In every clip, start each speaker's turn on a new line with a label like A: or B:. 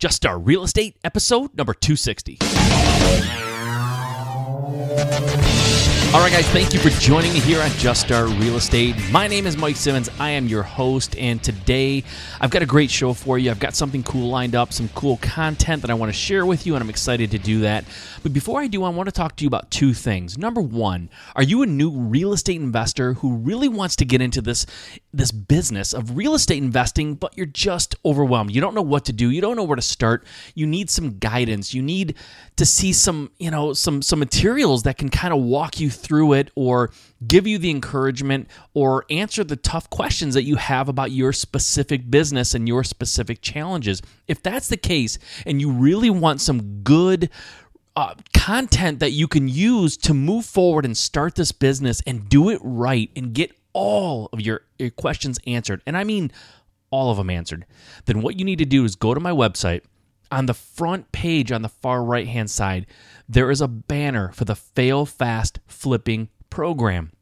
A: Just Start Real Estate, episode number 260. All right, guys, thank you for joining me here on Just Start Real Estate. My name is Mike Simmons. I am your host, and today I've got a great show for you. I've got something cool lined up, some cool content that I want to share with you, and I'm excited to do that. But before I do, I want to talk to you about two things. Number one, are you a new real estate investor who really wants to get into this, this business of real estate investing, but you're just overwhelmed? You don't know what to do, you don't know where to start. You need some guidance. You need to see some, you know, some some materials that can kind of walk you through it or give you the encouragement or answer the tough questions that you have about your specific business and your specific challenges. If that's the case and you really want some good uh, content that you can use to move forward and start this business and do it right and get all of your, your questions answered, and I mean all of them answered, then what you need to do is go to my website. On the front page on the far right hand side, there is a banner for the Fail Fast Flipping program.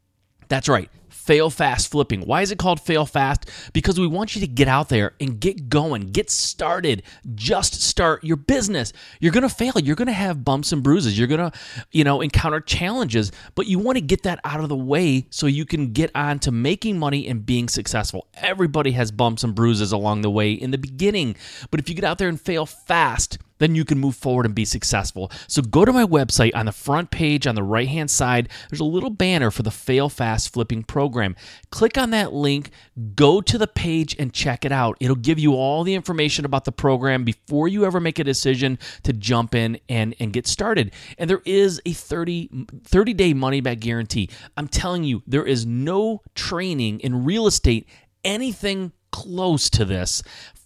A: That's right fail fast flipping. Why is it called fail fast? Because we want you to get out there and get going, get started, just start your business. You're going to fail. You're going to have bumps and bruises. You're going to, you know, encounter challenges, but you want to get that out of the way so you can get on to making money and being successful. Everybody has bumps and bruises along the way in the beginning, but if you get out there and fail fast, then you can move forward and be successful. So go to my website on the front page on the right hand side. There's a little banner for the Fail Fast Flipping program. Click on that link, go to the page and check it out. It'll give you all the information about the program before you ever make a decision to jump in and, and get started. And there is a 30, 30 day money back guarantee. I'm telling you, there is no training in real estate anything close to this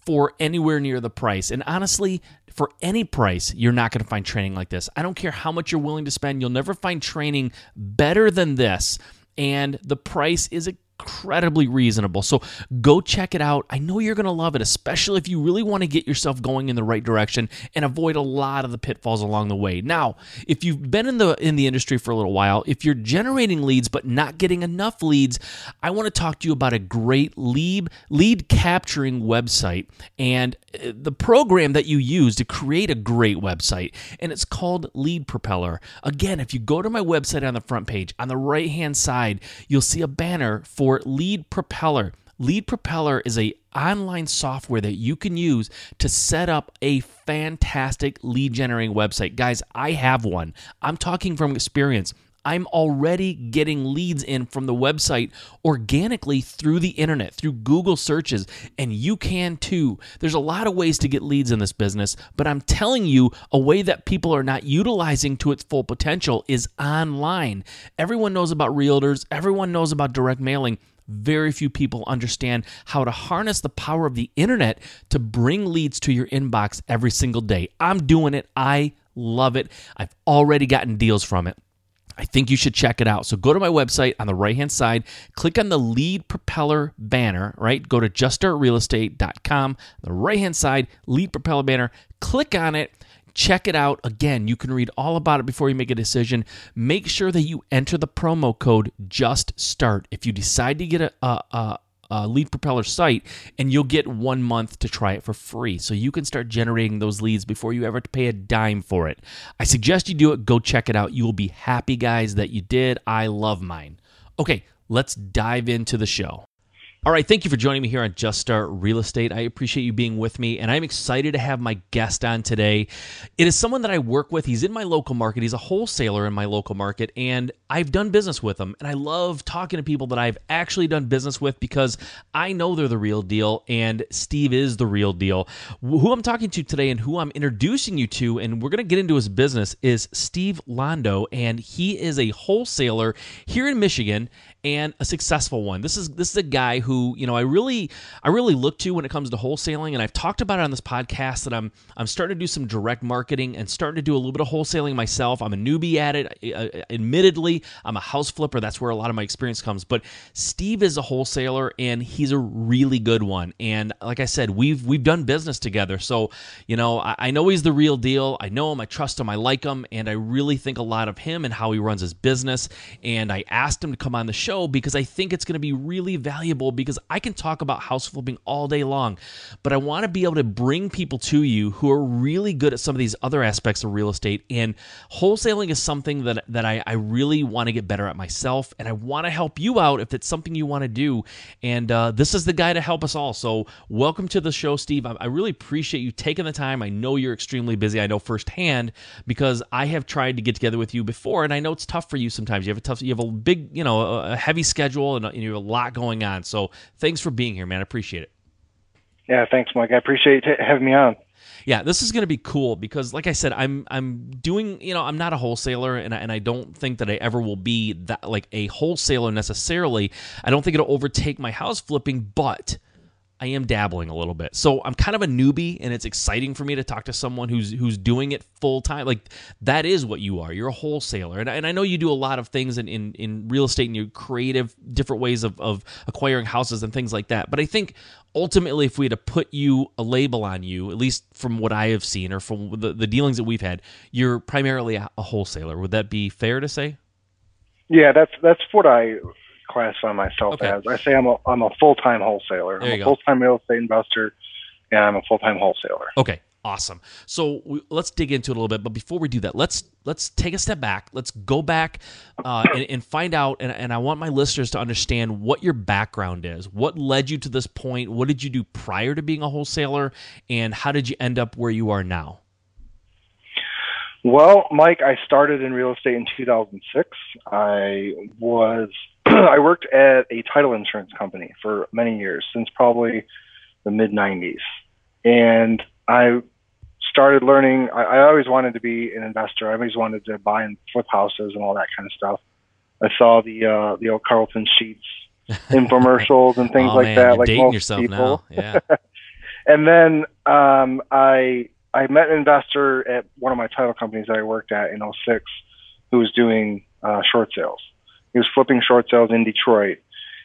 A: for anywhere near the price. And honestly, for any price, you're not going to find training like this. I don't care how much you're willing to spend, you'll never find training better than this. And the price is incredibly reasonable. So go check it out. I know you're going to love it, especially if you really want to get yourself going in the right direction and avoid a lot of the pitfalls along the way. Now, if you've been in the in the industry for a little while, if you're generating leads but not getting enough leads, I want to talk to you about a great lead lead capturing website and uh, the program that you use to create a great website and it's called Lead Propeller. Again, if you go to my website on the front page, on the right-hand side, you'll see a banner for for Lead Propeller. Lead Propeller is a online software that you can use to set up a fantastic lead generating website. Guys, I have one. I'm talking from experience. I'm already getting leads in from the website organically through the internet, through Google searches, and you can too. There's a lot of ways to get leads in this business, but I'm telling you, a way that people are not utilizing to its full potential is online. Everyone knows about realtors, everyone knows about direct mailing. Very few people understand how to harness the power of the internet to bring leads to your inbox every single day. I'm doing it. I love it. I've already gotten deals from it. I think you should check it out. So go to my website on the right hand side, click on the lead propeller banner, right? Go to juststartrealestate.com, the right hand side, lead propeller banner, click on it. Check it out. Again, you can read all about it before you make a decision. Make sure that you enter the promo code Just Start. If you decide to get a, a, a uh, lead propeller site and you'll get one month to try it for free. So you can start generating those leads before you ever pay a dime for it. I suggest you do it. Go check it out. You will be happy guys that you did. I love mine. Okay let's dive into the show all right, thank you for joining me here on Just Start Real Estate. I appreciate you being with me, and I'm excited to have my guest on today. It is someone that I work with. He's in my local market, he's a wholesaler in my local market, and I've done business with him. And I love talking to people that I've actually done business with because I know they're the real deal, and Steve is the real deal. Who I'm talking to today and who I'm introducing you to, and we're going to get into his business, is Steve Londeau, and he is a wholesaler here in Michigan and a successful one. This is this is a guy who you know I really I really look to when it comes to wholesaling, and I've talked about it on this podcast that I'm I'm starting to do some direct marketing and starting to do a little bit of wholesaling myself. I'm a newbie at it. Uh, admittedly, I'm a house flipper. That's where a lot of my experience comes. But Steve is a wholesaler, and he's a really good one. And like I said, we've we've done business together, so you know I, I know he's the real deal. I know him. I trust him. I like him, and I really think a lot of him and how he runs his business. And I asked him to come on the show show because I think it's going to be really valuable because I can talk about house flipping all day long, but I want to be able to bring people to you who are really good at some of these other aspects of real estate. And wholesaling is something that, that I, I really want to get better at myself. And I want to help you out if it's something you want to do. And uh, this is the guy to help us all. So, welcome to the show, Steve. I, I really appreciate you taking the time. I know you're extremely busy. I know firsthand because I have tried to get together with you before, and I know it's tough for you sometimes. You have a tough, you have a big, you know, a heavy schedule, and, uh, and you have a lot going on. So, thanks for being here, man. I appreciate it.
B: Yeah, thanks, Mike. I appreciate having me on.
A: Yeah, this is going to be cool because, like I said, I'm I'm doing you know I'm not a wholesaler and I, and I don't think that I ever will be that like a wholesaler necessarily. I don't think it'll overtake my house flipping, but I am dabbling a little bit. So I'm kind of a newbie and it's exciting for me to talk to someone who's who's doing it full time. Like that is what you are. You're a wholesaler. And, and I know you do a lot of things in, in, in real estate and you creative different ways of, of acquiring houses and things like that. But I think ultimately if we had to put you a label on you, at least from what I have seen or from the, the dealings that we've had, you're primarily a, a wholesaler. Would that be fair to say?
B: Yeah, that's that's what I classify myself okay. as. I say I'm a I'm a full time wholesaler. There I'm a full time real estate investor, and I'm a full time wholesaler.
A: Okay, awesome. So we, let's dig into it a little bit. But before we do that, let's let's take a step back. Let's go back uh, and, and, find out. And, and I want my listeners to understand what your background is. What led you to this point? What did you do prior to being a wholesaler? And how did you end up where you are now?
B: Well, Mike, I started in real estate in 2006. I was I worked at a title insurance company for many years, since probably the mid 90s. And I started learning, I, I always wanted to be an investor. I always wanted to buy and flip houses and all that kind of stuff. I saw the uh, the old Carleton Sheets infomercials and things
A: oh,
B: like
A: man,
B: that. Like most
A: yourself
B: people.
A: Yeah.
B: and then um, I I met an investor at one of my title companies that I worked at in 06 who was doing uh, short sales. He was flipping short sales in Detroit.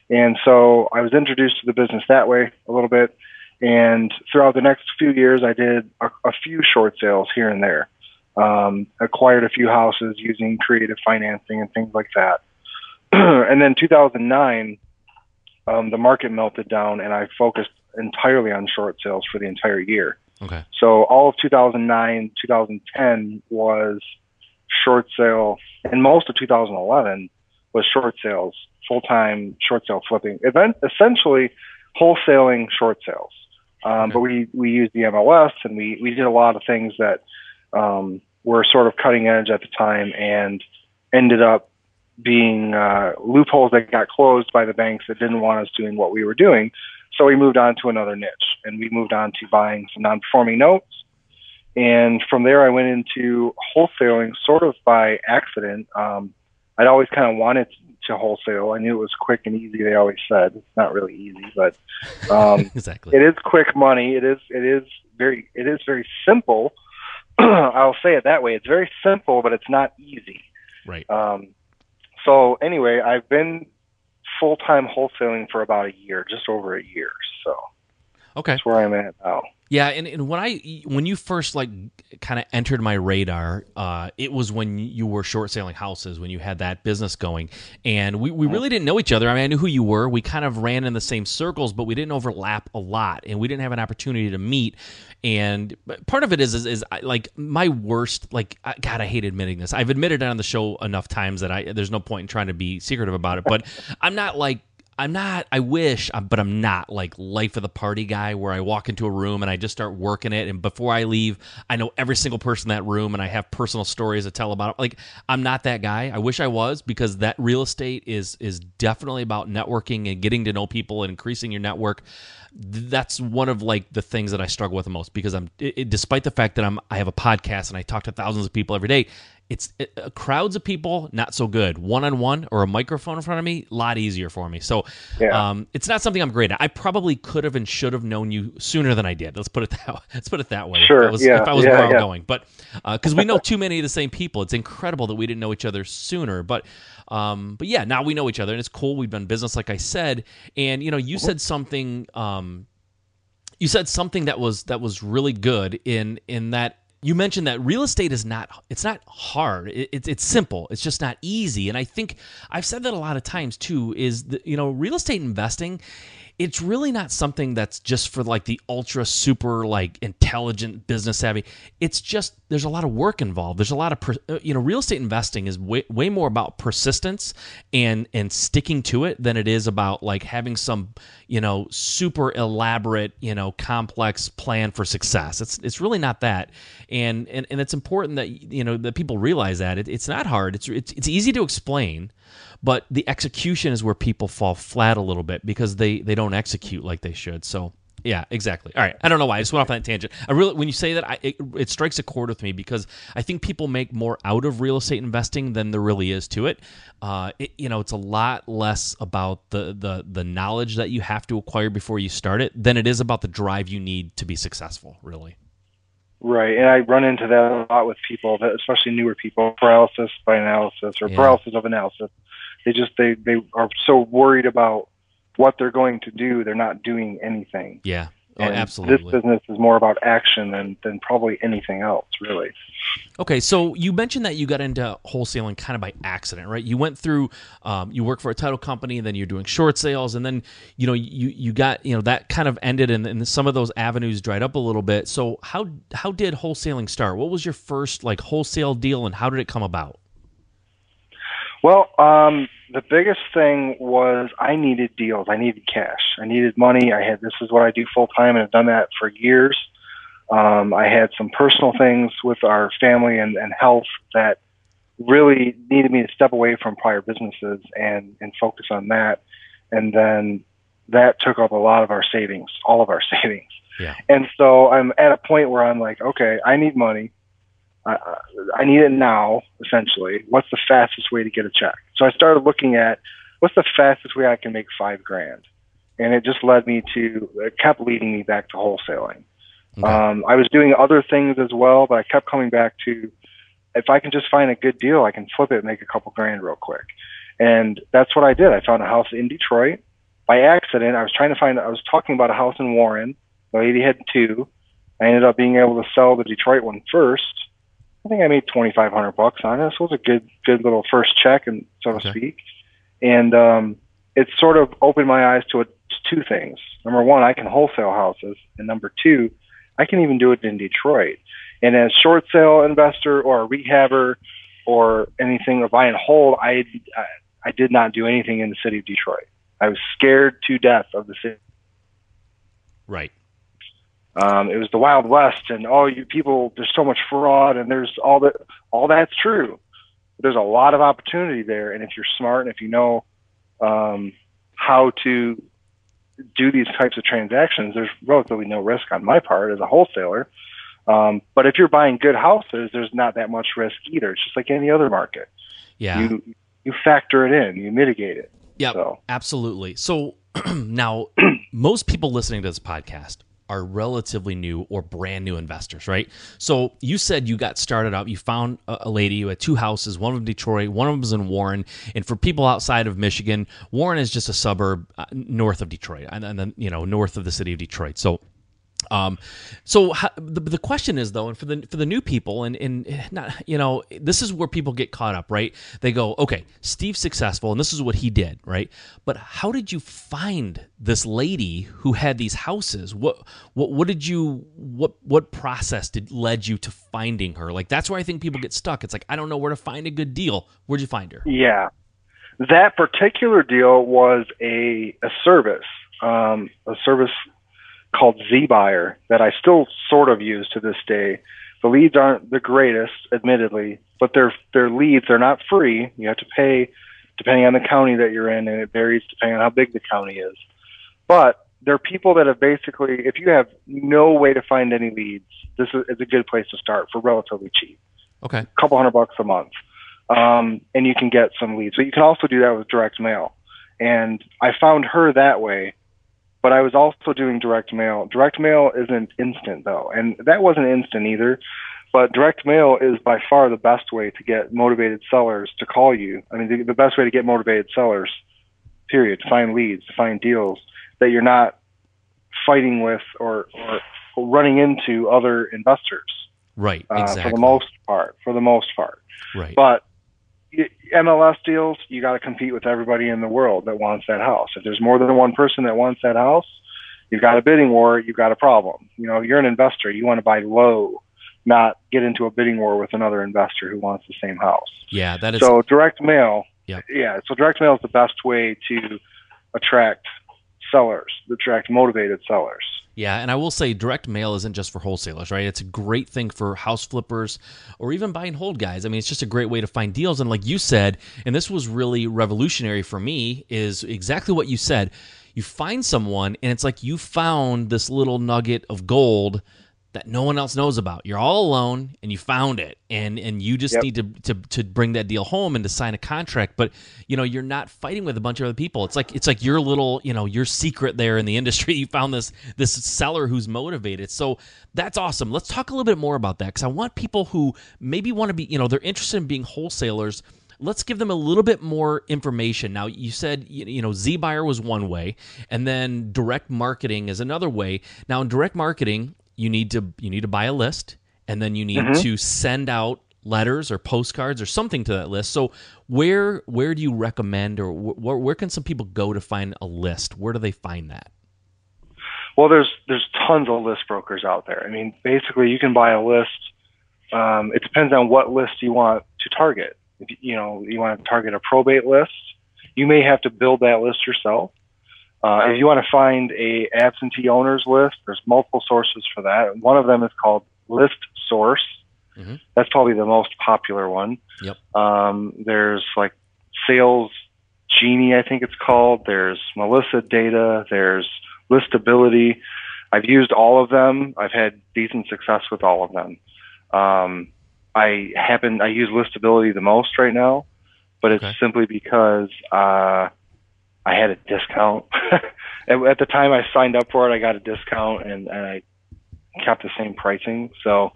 B: And so I was introduced to the business that way a little bit. And throughout the next few years, I did a, a few short sales here and there. Um, acquired a few houses using creative financing and things like that. and then 2009, um, the market melted down, and I focused entirely on short sales for the entire year.
A: Okay.
B: So all of 2009, 2010 was short sale, and most of 2011 was short sales, full time short sale flipping. Event essentially wholesaling short sales. Um. But we we used the MLS and we we did a lot of things that um, were sort of cutting edge at the time and ended up being uh, loopholes that got closed by the banks that didn't want us doing what we were doing. So we moved on to another niche and we moved on to buying some non-performing notes. And from there, I went into wholesaling sort of by accident. Um, I'd always kind of wanted to wholesale. I knew it was quick and easy. They always said it's not really easy, but um,
A: exactly.
B: it is quick money. It is it is very it is very simple. I'll say it that way. It's very simple, but it's not easy.
A: Right.
B: Um, so anyway, I've been full time wholesaling for about a year, just over a year. So
A: okay,
B: that's where I'm at now.
A: Yeah, and, and when I when you first like kind of entered my radar, uh, it was when you were short selling houses when you had that business going, and we, we really didn't know each other. I mean, I knew who you were. We kind of ran in the same circles, but we didn't overlap a lot, and we didn't have an opportunity to meet. And part of it is is, is I, like my worst. Like God, I hate admitting this. I've admitted it on the show enough times that I there's no point in trying to be secretive about it. But I'm not like I'm not. I wish, uh, but I'm not like life of the party guy where I walk into a room and I just start working it, and before I leave, I know every single person in that room, and I have personal stories to tell about it. Like I'm not that guy. I wish I was because that real estate is is definitely about networking and getting to know people and increasing your network. That's one of like the things that I struggle with the most because I'm, it, despite the fact that I'm, I have a podcast and I talk to thousands of people every day it's it, uh, crowds of people not so good. One on one or a microphone in front of me a lot easier for me. So yeah. um, it's not something i'm great at. I probably could have and should have known you sooner than i did. Let's put it that way let's put it that way.
B: Sure.
A: if I was,
B: yeah.
A: if I was
B: yeah,
A: where i'm going. But because uh, we know too many of the same people. It's incredible that we didn't know each other sooner. But um, but yeah now we know each other and it's cool. We've done business like i said. And you know you mm-hmm. said something um, Um, you said something that was that was really good in in that you mentioned that real estate is not it's not hard. It, it's it's simple. It's just not easy. And i think i've said that a lot of times too is you know real estate investing it's really not something that's just for like the ultra super like intelligent business savvy. It's just there's a lot of work involved. There's a lot of uh, you know real estate investing is way, way more about persistence and and sticking to it than it is about like having some you know super elaborate you know complex plan for success. It's it's really not that. And and, and it's important that you know that people realize that. It, it's not hard. It's, it's it's easy to explain but the execution is where people fall flat a little bit because they they don't execute like they should. So yeah, exactly. All right. I don't know why I just went off that tangent. I really, when you say that, I, it, it, strikes a chord with me because I think people make more out of real estate investing than there really is to it. Uh, it you know, it's a lot less about the the the knowledge that you have to acquire before you start it than it is about the drive you need to be successful. Really.
B: Right, and I run into that a lot with people, especially newer people, paralysis by analysis or yeah. paralysis of analysis they just they they are so worried about what they're going to do, they're not doing anything.
A: Yeah. Oh, absolutely.
B: This business is more about action than, than probably anything else, really.
A: Okay, so you mentioned that you got into wholesaling kind of by accident, right? You went through, um, you work for a title company, and then you're doing short sales, and then you know you you got you know that kind of ended, and, and some of those avenues dried up a little bit. So how how did wholesaling start? What was your first like wholesale deal, and how did it come about?
B: Well, um, the biggest thing was I needed deals. I needed cash. I needed money. I had this is what I do full time, and I've done that for years. Um, I had some personal things with our family and, and health that really needed me to step away from prior businesses and and focus on that. And then that took up a lot of our savings, all of our savings.
A: Yeah.
B: And so I'm at a point where I'm like, okay, I need money. I, I need it now, essentially. What's the fastest way to get a check? So I started looking at what's the fastest way I can make five grand, and it just led me to it kept leading me back to wholesaling. Okay. Um, I was doing other things as well, but I kept coming back to if I can just find a good deal, I can flip it and make a couple grand real quick. And that's what I did. I found a house in Detroit by accident. I was trying to find. I was talking about a house in Warren. The lady had two. I ended up being able to sell the Detroit one first I think I made twenty five hundred bucks on it. So it was a good good little first check, and so to speak. And um, it sort of opened my eyes to, a, to two things. Number one, I can wholesale houses, and number two, I can even do it in Detroit. And as short sale investor or a rehabber or anything or buy and hold, I, I I did not do anything in the city of Detroit. I was scared to death of the city.
A: Right.
B: Um, it was the Wild West, and all you people, there's so much fraud, and there's all that. All that's true. But there's a lot of opportunity there, and if you're smart and if you know um, how to do these types of transactions, there's relatively no risk on my part as a wholesaler. Um, but if you're buying good houses, there's not that much risk either. It's just like any other market.
A: Yeah.
B: You you factor it in, you mitigate it.
A: Yeah, so. absolutely. So now, most people listening to this podcast are relatively new or brand new investors, right? So you said you got started out, you found a lady who had two houses, one of them Detroit, one of them was in Warren. And for people outside of Michigan, Warren is just a suburb uh, north of Detroit, and then you know north of the city of Detroit. So um, so how, the, the question is though, and for the for the new people, and and not you know this is where people get caught up, right? They go, okay, Steve's successful, and this is what he did, right? But how did you find this lady who had these houses? What what what did you what what process did led you to finding her? Like that's where I think people get stuck. It's like I don't know where to find a good deal. Where'd you find her?
B: Yeah, that particular deal was a a service, um, a service called ZBuyer that I still sort of use to this day. The leads aren't the greatest, admittedly, but they're they're leads. They're not free. You have to pay depending on the county that you're in, and it varies depending on how big the county is. But there are people that have basically, if you have no way to find any leads, this is, is a good place to start for relatively cheap.
A: Okay.
B: A couple hundred bucks a month. Um, and you can get some leads. But you can also do that with direct mail. And I found her that way but I was also doing direct mail. Direct mail isn't instant though, and that wasn't instant either. But direct mail is by far the best way to get motivated sellers to call you. I mean, the, the best way to get motivated sellers, period, to find leads, to find deals that you're not fighting with or, or running into other investors.
A: Right.
B: uh,
A: Exactly.
B: for the most part. For the most part,
A: right.
B: but MLS deals, you got to compete with everybody in the world that wants that house. If there's more than one person that wants that house, you've got a bidding war. You've got a problem. You know, you're an investor. You want to buy low, not get into a bidding war with another investor who wants the same house.
A: yeah, that is.
B: So direct mail,
A: Yep.
B: yeah. So direct mail is the best way to attract sellers, attract motivated sellers.
A: Yeah, and I will say direct mail isn't just for wholesalers, right? It's a great thing for house flippers or even buy and hold guys. I mean, it's just a great way to find deals. And like you said, and this was really revolutionary for me, is exactly what you said. You find someone, and it's like you found this little nugget of gold that no one else knows about. You're all alone, and you found it, and and you just
B: Yep.
A: need to, to to bring that deal home and to sign a contract. But you know, you're not fighting with a bunch of other people. It's like it's like your little you know your secret there in the industry. You found this this seller who's motivated. So that's awesome. Let's talk a little bit more about that because I want people who maybe want to be you know they're interested in being wholesalers let's give them a little bit more information. Now, you said you you know ZBuyer was one way, and then direct marketing is another way. Now, in direct marketing, you need to you need to buy a list, and then you need
B: Mhm.
A: to send out letters or postcards or something to that list. So, where where do you recommend, or wh- where where can some people go to find a list? Where do they find that?
B: Well, there's there's tons of list brokers out there. I mean, basically, you can buy a list. Um, it depends on what list you want to target. If you know you want to target a probate list, you may have to build that list yourself. Uh, if you want to find a absentee owners list, there's multiple sources for that. One of them is called List Source.
A: Mhm.
B: That's probably the most popular one.
A: Yep.
B: Um, there's like Sales Genie, I think it's called. There's Melissa Data. There's Listability. I've used all of them. I've had decent success with all of them. Um, I happen I use Listability the most right now, but it's
A: Okay.
B: simply because uh, I had a discount. at, at the time I signed up for it, I got a discount and, and I kept the same pricing. So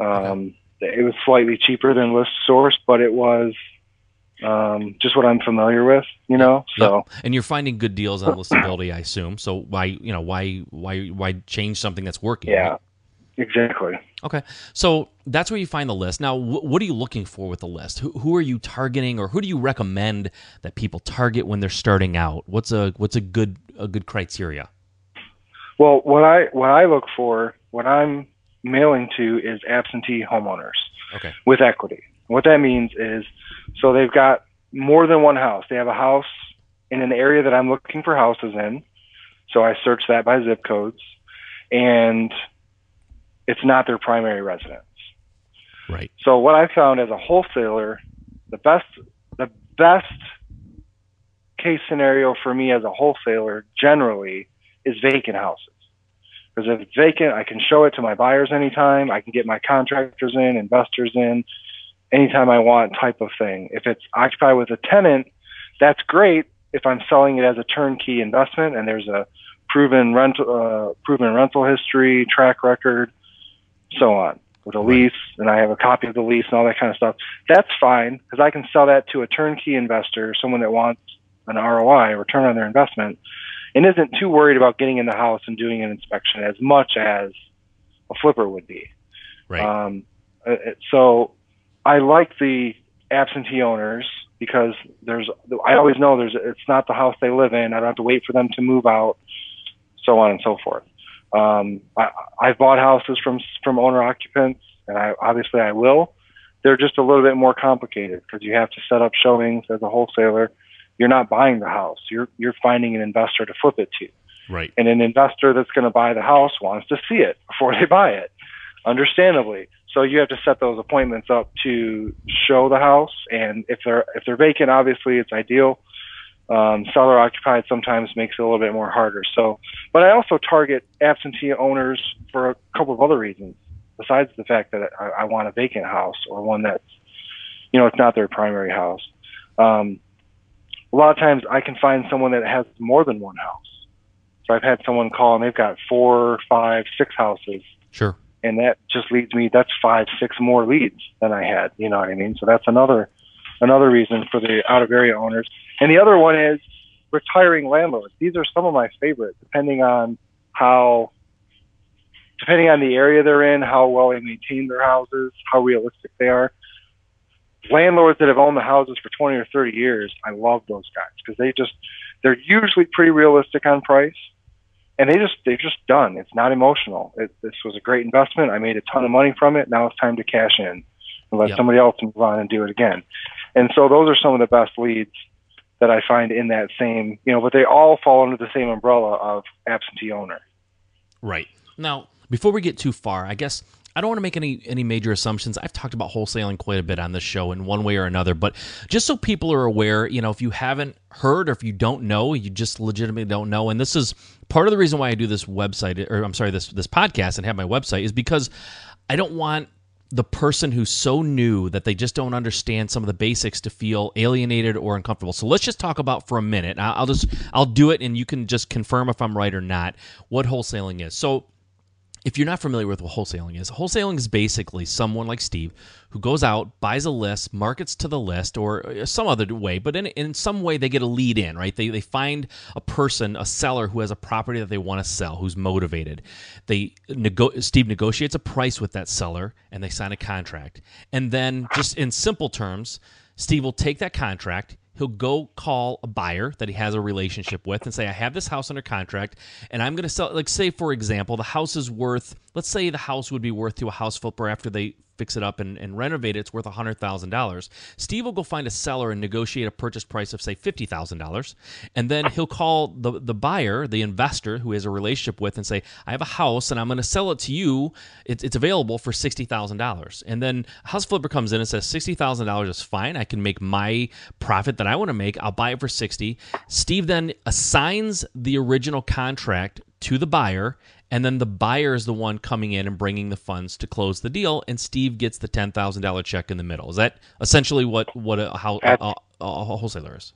B: um, it was slightly cheaper than List Source, but it was um, just what I'm familiar with, you know. So
A: And you're finding good deals on listability, I assume. So why you know why why why change something that's working?
B: yeah,
A: right?
B: Exactly.
A: Okay, so that's where you find the list. Now, wh- what are you looking for with the list? Who, who are you targeting, or who do you recommend that people target when they're starting out? What's a what's a good a good criteria?
B: Well, what I what I look for, what I'm mailing to is absentee homeowners
A: Okay,
B: with equity. What that means is, so they've got more than one house. They have a house in an area that I'm looking for houses in. So I search that by zip codes, and it's not their primary residence.
A: right.
B: So what I found as a wholesaler, the best the best case scenario for me as a wholesaler generally is vacant houses. Because if it's vacant, I can show it to my buyers anytime. I can get my contractors in, investors in, anytime I want type of thing. If it's occupied with a tenant, that's great if I'm selling it as a turnkey investment and there's a proven rental uh, proven rental history, track record, so on with a lease, and I have a copy of the lease and all that kind of stuff. That's fine because I can sell that to a turnkey investor, someone that wants an ROI, return on their investment, and isn't too worried about getting in the house and doing an inspection as much as a flipper would be.
A: Right.
B: Um, uh, uh, so I like the absentee owners because there's I always know there's it's not the house they live in. I don't have to wait for them to move out, so on and so forth. Um, I, I've bought houses from from owner occupants, and I obviously I will. They're just a little bit more complicated because you have to set up showings as a wholesaler. You're not buying the house. You're you're finding an investor to flip it to
A: right.
B: and an investor that's going to buy the house wants to see it before they buy it, understandably. So you have to set those appointments up to show the house, and if they're if they're vacant, obviously it's ideal. Um, seller occupied sometimes makes it a little bit more harder. So, but I also target absentee owners for a couple of other reasons, besides the fact that I, I want a vacant house or one that's, you know, it's not their primary house. Um, a lot of times I can find someone that has more than one house. So I've had someone call and they've got four, five, six houses,
A: Sure.
B: and that just leads me. That's five, six more leads than I had. You know what I mean? So that's another another reason for the out of area owners. And the other one is retiring landlords. These are some of my favorites, depending on how depending on the area they're in, how well they maintain their houses, how realistic they are. Landlords that have owned the houses for 20 or 30 years, I love those guys because they just they're usually pretty realistic on price, and they just they're just done. It's not emotional. It, this was a great investment. I made a ton of money from it. Now it's time to cash in and let
A: Yep.
B: somebody else move on and do it again. And so those are some of the best leads that I find in that same, you know, but they all fall under the same umbrella of absentee owner.
A: Right. Now, before we get too far, I guess I don't want to make any any major assumptions. I've talked about wholesaling quite a bit on this show in one way or another, but just so people are aware, you know, if you haven't heard or if you don't know, you just legitimately don't know, and this is part of the reason why I do this website or I'm sorry, this this podcast and have my website is because I don't want the person who's so new that they just don't understand some of the basics to feel alienated or uncomfortable. So let's just talk about for a minute. I'll just I'll do it, and you can just confirm if I'm right or not what wholesaling is. So if you're not familiar with what wholesaling is, wholesaling is basically someone like Steve who goes out, buys a list, markets to the list, or uh, some other way, but in, in some way they get a lead in, right? They, they find a person, a seller who has a property that they want to sell, who's motivated. They nego- Steve negotiates a price with that seller and they sign a contract. And then, just in simple terms, Steve will take that contract. He'll go call a buyer that he has a relationship with and say, I have this house under contract and I'm going to sell. Like, say, for example, the house is worth, let's say the house would be worth to a house flipper after they fix it up and, and renovate it, it's worth $100,000. Steve will go find a seller and negotiate a purchase price of, say, $50,000. And then he'll call the, the buyer, the investor who he has a relationship with, and say, I have a house and I'm going to sell it to you. It's, it's available for $60,000. And then house flipper comes in and says, $60,000 is fine. I can make my profit that I want to make. I'll buy it for 60. Steve then assigns the original contract to the buyer and then the buyer is the one coming in and bringing the funds to close the deal, and Steve gets the ten thousand dollar check in the middle. Is that essentially what what a, how a, a, a wholesaler is?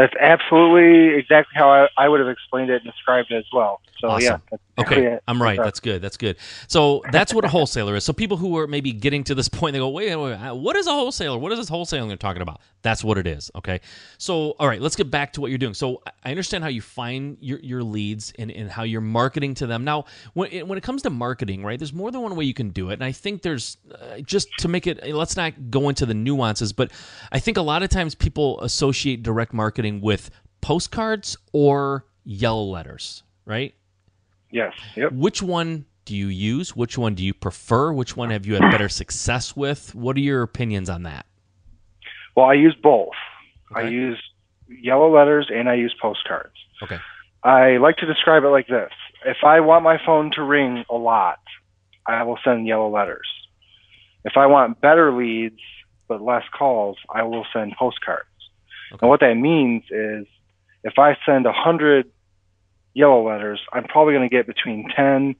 B: That's absolutely exactly how I, I would have explained it and described it as well. So
A: Awesome.
B: yeah, that's
A: Okay,
B: it.
A: I'm right.
B: That's
A: That's good. That's good. So that's what a wholesaler is. So people who are maybe getting to this point, they go, wait, wait, wait, what is a wholesaler? What is this wholesaling they're talking about? That's what it is. Okay. So all right, let's get back to what you're doing. So I understand how you find your, your leads and, and how you're marketing to them. Now, when it, when it comes to marketing, right, there's more than one way you can do it, and I think there's uh, just to make it. Let's not go into the nuances, but I think a lot of times people associate direct marketing with postcards or yellow letters, right?
B: Yes. Yep.
A: Which one do you use? Which one do you prefer? Which one have you had better success with? What are your opinions on that?
B: Well, I use both. I use yellow letters and I use postcards.
A: Okay.
B: I like to describe it like this. If I want my phone to ring a lot, I will send yellow letters. If I want better leads but less calls, I will send postcards.
A: Okay.
B: And what that means is if I send a hundred yellow letters, I'm probably going to get between 10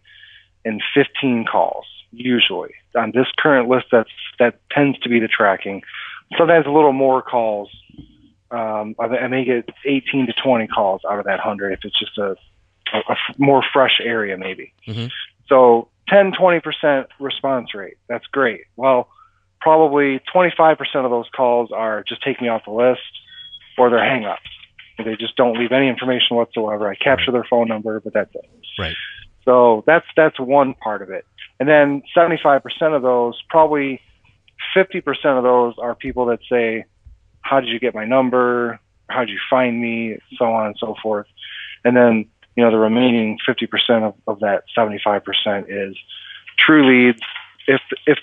B: and 15 calls usually. On this current list, that's that tends to be the tracking. Sometimes a little more calls. Um, I, I may get 18 to 20 calls out of that 100 if it's just a more fresh area, maybe.
A: Mhm.
B: So 10, 20% response rate. That's great. Well, probably 25% of those calls are just take me off the list or they're hang ups. They just don't leave any information whatsoever. I capture their phone number, but that's it.
A: Right.
B: So that's that's one part of it. And then 75% of those, probably 50% of those are people that say, "How did you get my number? How did you find me?" So on and so forth. And then you know the remaining 50% of, of that 75% is true leads. If if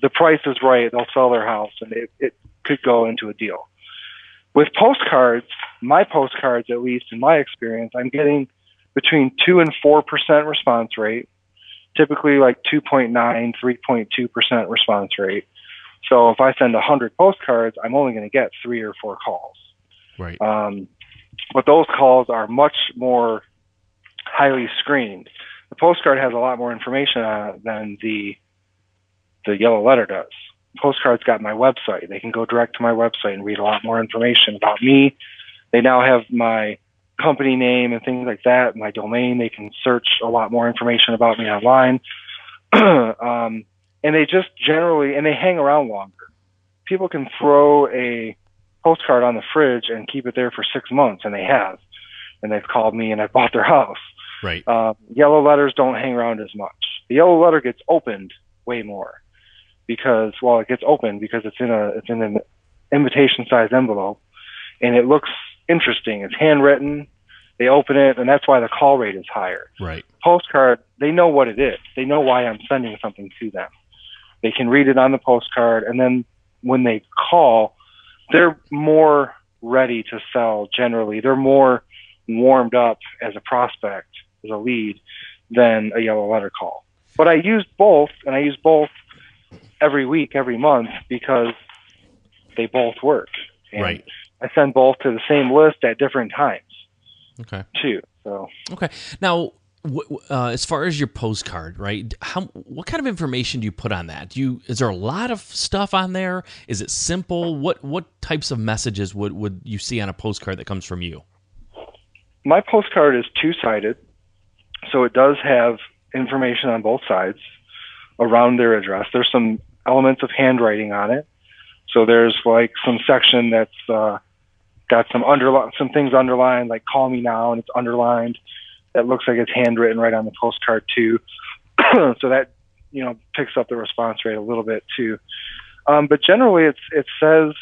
B: the price is right, they'll sell their house, and it, it could go into a deal. With postcards, my postcards, at least in my experience, I'm getting between 2 and 4% response rate, typically like 2.9, 3.2% response rate. So if I send 100 postcards, I'm only going to get three or four calls.
A: Right.
B: Um, but those calls are much more highly screened. The postcard has a lot more information on it than the the yellow letter does. Postcard's got my website. They can go direct to my website and read a lot more information about me. They now have my company name and things like that, my domain. They can search a lot more information about me online. um, and they just generally, and they hang around longer. People can throw a postcard on the fridge and keep it there for six months, and they have. And they've called me and I bought their house.
A: Right.
B: Uh, yellow letters don't hang around as much. The yellow letter gets opened way more because well, it gets opened because it's in a it's in an invitation size envelope and it looks interesting. It's handwritten. They open it, and that's why the call rate is higher.
A: Right.
B: Postcard, they know what it is. They know why I'm sending something to them. They can read it on the postcard, and then when they call, they're more ready to sell generally. They're more warmed up as a prospect, as a lead, than a yellow letter call. But I use both, and I use both every week, every month, because they both work. And
A: Right.
B: I send both to the same list at different times
A: Okay.
B: too. So
A: Okay. Now, uh, as far as your postcard, right? How what kind of information do you put on that? Do you is there a lot of stuff on there? Is it simple? What what types of messages would would you see on a postcard that comes from you?
B: my postcard is two sided, so it does have information on both sides around their address. There's some elements of handwriting on it. So there's like some section that's uh, got some underli- some things underlined, like "call me now," and it's underlined. That looks like it's handwritten right on the postcard too. so that you know picks up the response rate a little bit too. Um, but generally, it's it says,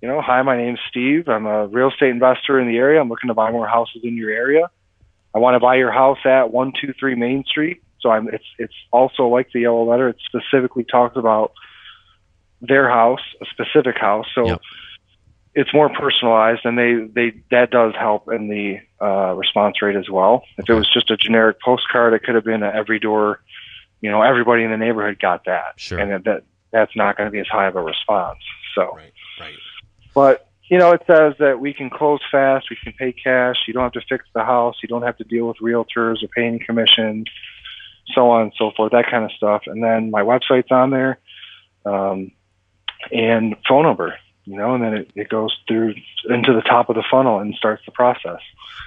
B: you know, hi, my name's Steve. I'm a real estate investor in the area. I'm looking to buy more houses in your area. I want to buy your house at one two three Main Street. So I'm it's it's also like the yellow letter. It specifically talks about their house, a specific house. So
A: Yep.
B: it's more personalized, and they they that does help in the uh, response rate as well. If it was just a generic postcard, it could have been a every door. You know, everybody in the neighborhood got that,
A: Sure.
B: and that- that that's not going to be as high of a response. So,
A: Right. Right.
B: but you know, it says that we can close fast, we can pay cash, you don't have to fix the house, you don't have to deal with realtors or pay any commissions, so on and so forth, that kind of stuff. And then my website's on there, um, and phone number, you know, and then it, it goes through into the top of the funnel and starts the process.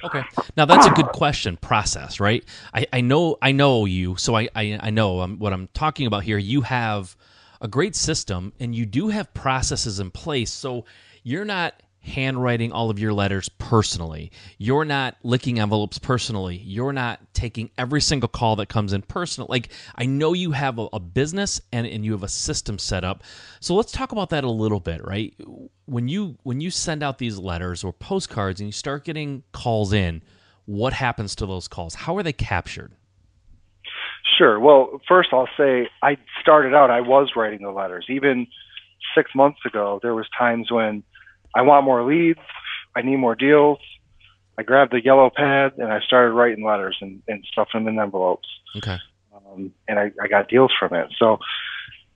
A: Okay. Now that's a good question. Process, right? I, I know I know you, so I I, I know um, what I'm talking about here. You have a great system, and you do have processes in place. So you're not handwriting all of your letters personally. You're not licking envelopes personally. You're not taking every single call that comes in personal. Like I know you have a, a business and, and you have a system set up. So let's talk about that a little bit, right? When you when you send out these letters or postcards and you start getting calls in, what happens to those calls? How are they captured?
B: Sure. Well, first I'll say I started out, I was writing the letters. Even six months ago, there was times when I want more leads, I need more deals. I grabbed the yellow pad and I started writing letters and, and stuffed them in envelopes.
A: Okay.
B: Um, and I, I got deals from it. So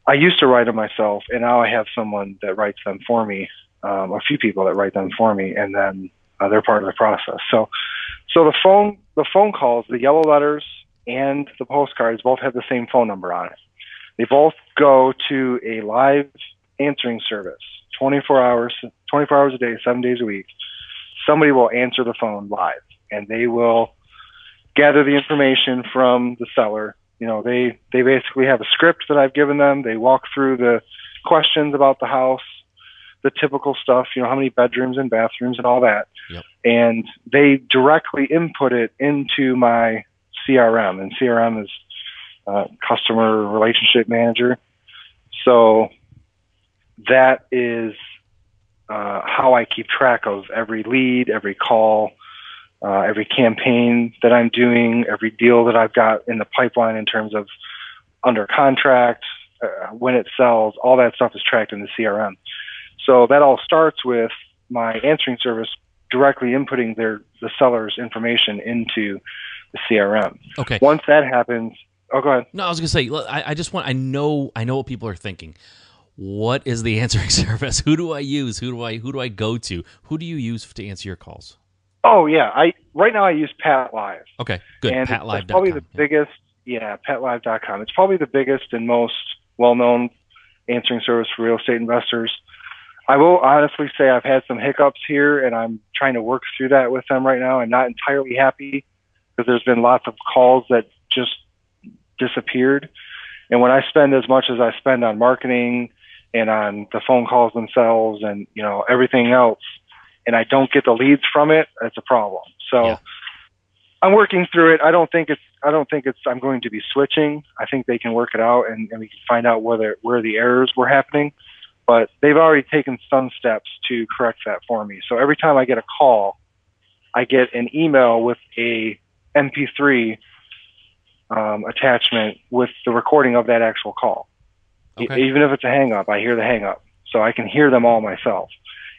B: I used to write them myself, and now I have someone that writes them for me. Um, a few people that write them for me, and then uh, they're part of the process. So, so the phone, the phone calls, the yellow letters, and the postcards both have the same phone number on it. They both go to a live answering service, 24 hours, 24 hours a day, seven days a week. Somebody will answer the phone live, and they will gather the information from the seller. You know, they they basically have a script that I've given them. They walk through the questions about the house, the typical stuff. You know, how many bedrooms and bathrooms and all that.
A: Yep.
B: And they directly input it into my CRM, and CRM is uh, customer relationship manager. So that is uh, how I keep track of every lead, every call, uh, every campaign that I'm doing, every deal that I've got in the pipeline in terms of under contract, uh, when it sells, all that stuff is tracked in the CRM. So that all starts with my answering service directly inputting their the seller's information into the CRM.
A: Okay.
B: Once that happens, oh, go ahead.
A: No, I was gonna say. look, I, I just want. I know. I know what people are thinking. What is the answering service? Who do I use? Who do I? Who do I go to? Who do you use to answer your calls?
B: Oh yeah, I right now I use PatLive.
A: Okay, good.
B: and
A: PatLive.com.
B: it's probably the biggest. Yeah, PatLive.com. It's probably the biggest and most well-known answering service for real estate investors. I will honestly say I've had some hiccups here, and I'm trying to work through that with them right now. I'm not entirely happy because there's been lots of calls that just disappeared. And when I spend as much as I spend on marketing and on the phone calls themselves and you know everything else, and I don't get the leads from it, it's a problem. So
A: Yeah.
B: I'm working through it. I don't think it's. I don't think it's. I'm going to be switching. I think they can work it out, and, and we can find out whether where the errors were happening. But they've already taken some steps to correct that for me. So every time I get a call, I get an email with a MP3 um, attachment with the recording of that actual call.
A: Okay.
B: Even if it's a hang up, I hear the hang up, so I can hear them all myself.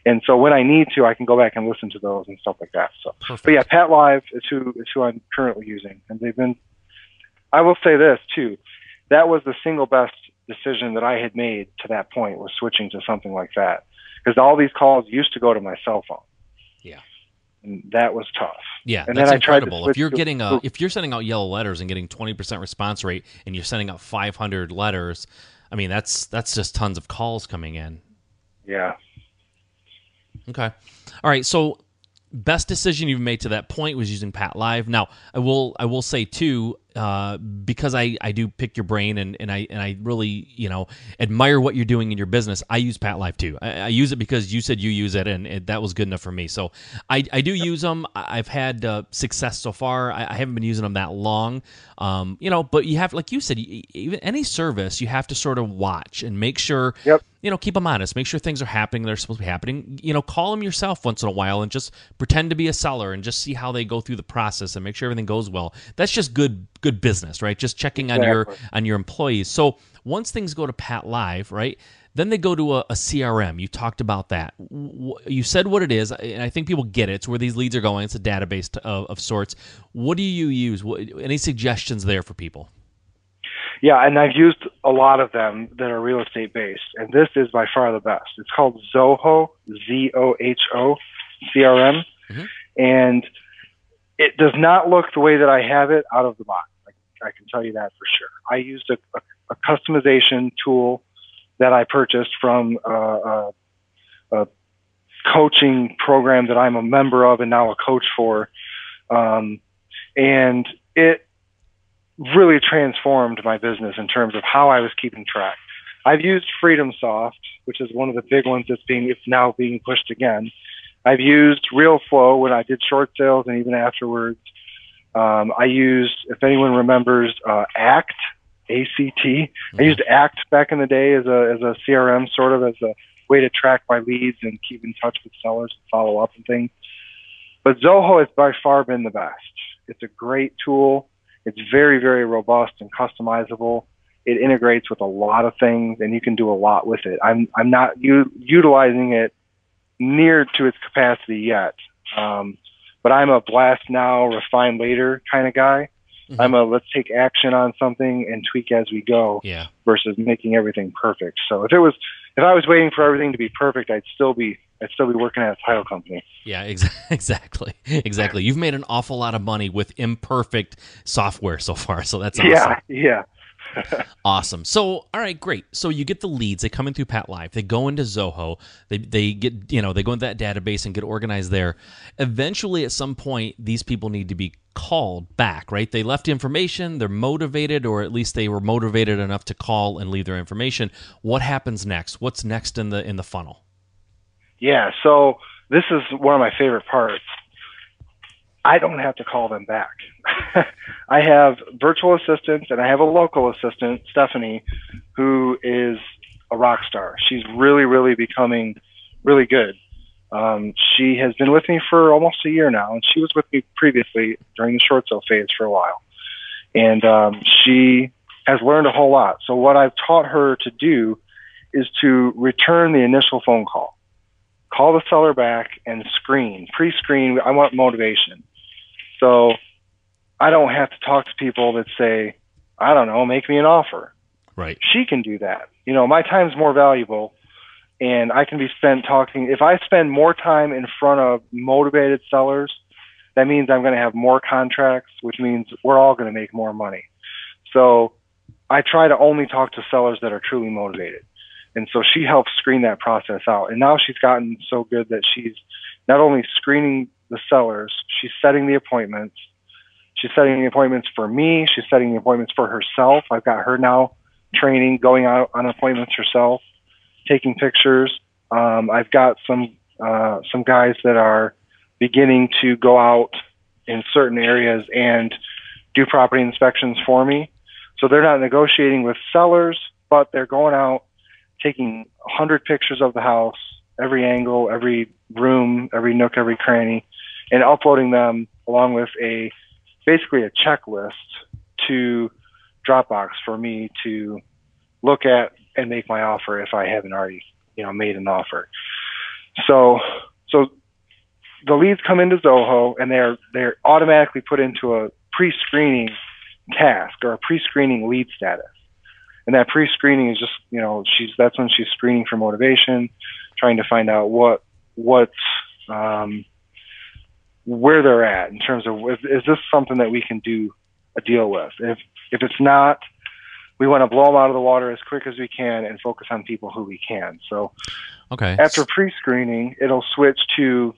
B: And so when I need to, I can go back and listen to those and stuff like that. So,
A: Perfect.
B: but yeah, PatLive is who is who I'm currently using, and they've been. I will say this too, that was the single best decision that I had made to that point was switching to something like that, because all these calls used to go to my cell phone.
A: Yeah.
B: And that was tough.
A: Yeah,
B: And
A: that's
B: then I tried
A: incredible. If you're getting a, if you're sending out yellow letters and getting 20% response rate, and you're sending out 500 letters, I mean that's that's just tons of calls coming in.
B: Yeah.
A: Okay. All right. So best decision you've made to that point was using PatLive. Now I will I will say too uh, because I, I do pick your brain and, and I and I really you know admire what you're doing in your business. I use PatLive too. I, I use it because you said you use it and it, that was good enough for me. So I, I do use them. I've had uh, success so far. I, I haven't been using them that long, um, you know. But you have like you said, even any service you have to sort of watch and make sure
B: Yep.
A: you know, keep them honest. Make sure things are happening that are supposed to be happening. You know, call them yourself once in a while and just pretend to be a seller and just see how they go through the process and make sure everything goes well. That's just good good business, right? Just checking on your on your employees. So once things go to PatLive, right? Then they go to a, a CRM. You talked about that. You said what it is, and I think people get it. It's where these leads are going. It's a database to, of, of sorts. What do you use? What, any suggestions there for people?
B: Yeah, and I've used a lot of them that are real estate based, and this is by far the best. It's called Zoho, Z O H O, CRM,
A: Mhm.
B: and it does not look the way that I have it out of the box. I, can tell you that for sure. I used a, a, a customization tool that I purchased from uh, a, a coaching program that I'm a member of and now a coach for, um, and it really transformed my business in terms of how I was keeping track. I've used FreedomSoft, which is one of the big ones that's being it's now being pushed again. I've used RealFlow when I did short sales and even afterwards. Um, I used, if anyone remembers, uh, ACT, A-C-T. I used ACT back in the day as a as a CRM, sort of as a way to track my leads and keep in touch with sellers and follow up and things. But Zoho has by far been the best. It's a great tool. It's very, very robust and customizable. It integrates with a lot of things, and you can do a lot with it. I'm I'm not u- utilizing it near to its capacity yet, um, but I'm a blast now, refine later kind of guy.
A: Mhm.
B: I'm a let's take action on something and tweak as we go
A: Yeah.
B: versus making everything perfect. So if it was if I was waiting for everything to be perfect, I'd still be I'd still be working at a title company.
A: Yeah, ex- exactly. Exactly. You've made an awful lot of money with imperfect software so far. So that's awesome.
B: Yeah, yeah.
A: Awesome. So, all right, great. So you get the leads. They come in through PatLive. They go into Zoho. They they get you know they go into that database and get organized there. Eventually, at some point, these people need to be called back. Right? They left information. They're motivated, or at least they were motivated enough to call and leave their information. What happens next? What's next in the in the funnel?
B: Yeah, so this is one of my favorite parts. I don't have to call them back. I have virtual assistants and I have a local assistant, Stephanie, who is a rock star. She's really, really becoming really good. Um, she has been with me for almost a year now, and she was with me previously during the short sale phase for a while. And um, she has learned a whole lot. So, what I've taught her to do is to return the initial phone call call the seller back and screen, pre-screen. I want motivation. So I don't have to talk to people that say, I don't know, make me an offer.
A: Right.
B: She can do that. You know, my time's more valuable and I can be spent talking. If I spend more time in front of motivated sellers, that means I'm going to have more contracts, which means we're all going to make more money. So I try to only talk to sellers that are truly motivated. And so she helps screen that process out. And now she's gotten so good that she's not only screening the sellers, she's setting the appointments. She's setting the appointments for me. She's setting the appointments for herself. I've got her now training, going out on appointments herself, taking pictures. Um, I've got some uh, some guys that are beginning to go out in certain areas and do property inspections for me. So they're not negotiating with sellers, but they're going out, taking 100 pictures of the house, every angle, every room, every nook, every cranny, and uploading them along with a basically a checklist to Dropbox for me to look at and make my offer if I haven't already, you know, made an offer. So, so the leads come into Zoho and they're they're automatically put into a pre-screening task or a pre-screening lead status. And that pre-screening is just, you know, she's that's when she's screening for motivation, trying to find out what what um, where they're at in terms of is, is this something that we can do a deal with. If if it's not, we want to blow them out of the water as quick as we can and focus on people who we can. So,
A: okay.
B: After pre-screening, it'll switch to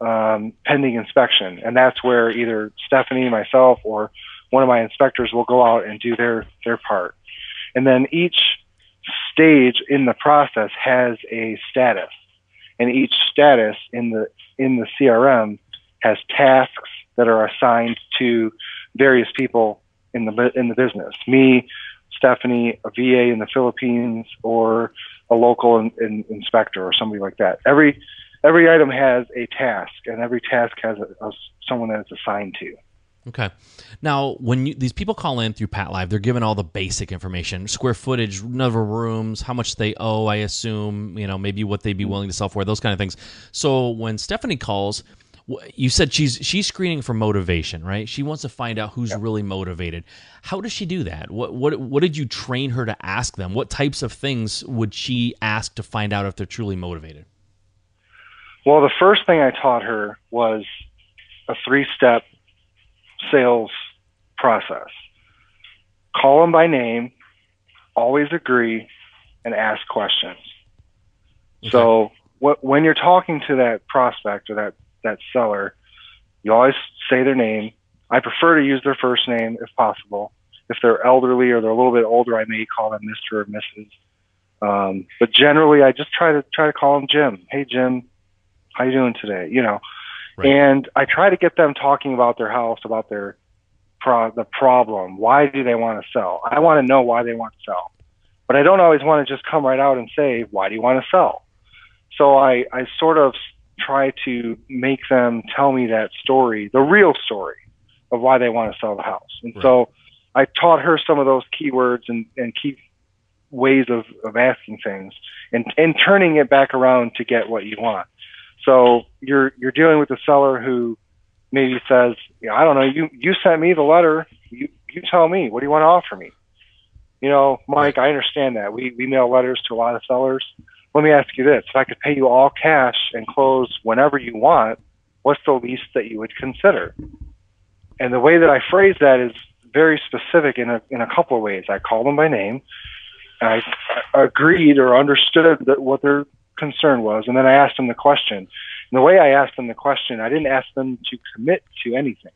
B: um, pending inspection, and that's where either Stephanie, myself, or one of my inspectors will go out and do their their part. And then each stage in the process has a status, and each status in the in the CRM has tasks that are assigned to various people in the in the business. Me, Stephanie, a VA in the Philippines, or a local in, in, inspector or somebody like that. Every every item has a task, and every task has a, a, someone that it's assigned to.
A: Okay. Now, when you, these people call in through PatLive, they're given all the basic information: square footage, number of rooms, how much they owe. I assume, you know, maybe what they'd be willing to sell for, those kind of things. So when Stephanie calls, you said she's she's screening for motivation, right? She wants to find out who's really motivated. How does she do that? What what what did you train her to ask them? What types of things would she ask to find out if they're truly motivated?
B: Well, the first thing I taught her was a three-step sales process. Call them by name, always agree, and ask questions. Okay. So when you're talking to that prospect or that that seller, you always say their name. I prefer to use their first name if possible. If they're elderly or they're a little bit older, I may call them Mr. or Mrs. Um, but generally, I just try to try to call them Jim. Hey, Jim, how you doing today? You know, right. and I try to get them talking about their house, about their pro- the problem. Why do they want to sell? I want to know why they want to sell, but I don't always want to just come right out and say, why do you want to sell? So I I sort of try to make them tell me that story, the real story of why they want to sell the house. And right. so I taught her some of those keywords and, and key ways of, of asking things and, and turning it back around to get what you want. So you're, you're dealing with a seller who maybe says, yeah, I don't know, you, you sent me the letter. You, you tell me, what do you want to offer me? You know, Mike, I understand that. We, we mail letters to a lot of sellers let me ask you this. If I could pay you all cash and close whenever you want, what's the least that you would consider? And the way that I phrase that is very specific in a, in a couple of ways. I call them by name. I, I agreed or understood that what their concern was, and then I asked them the question. And the way I asked them the question, I didn't ask them to commit to anything.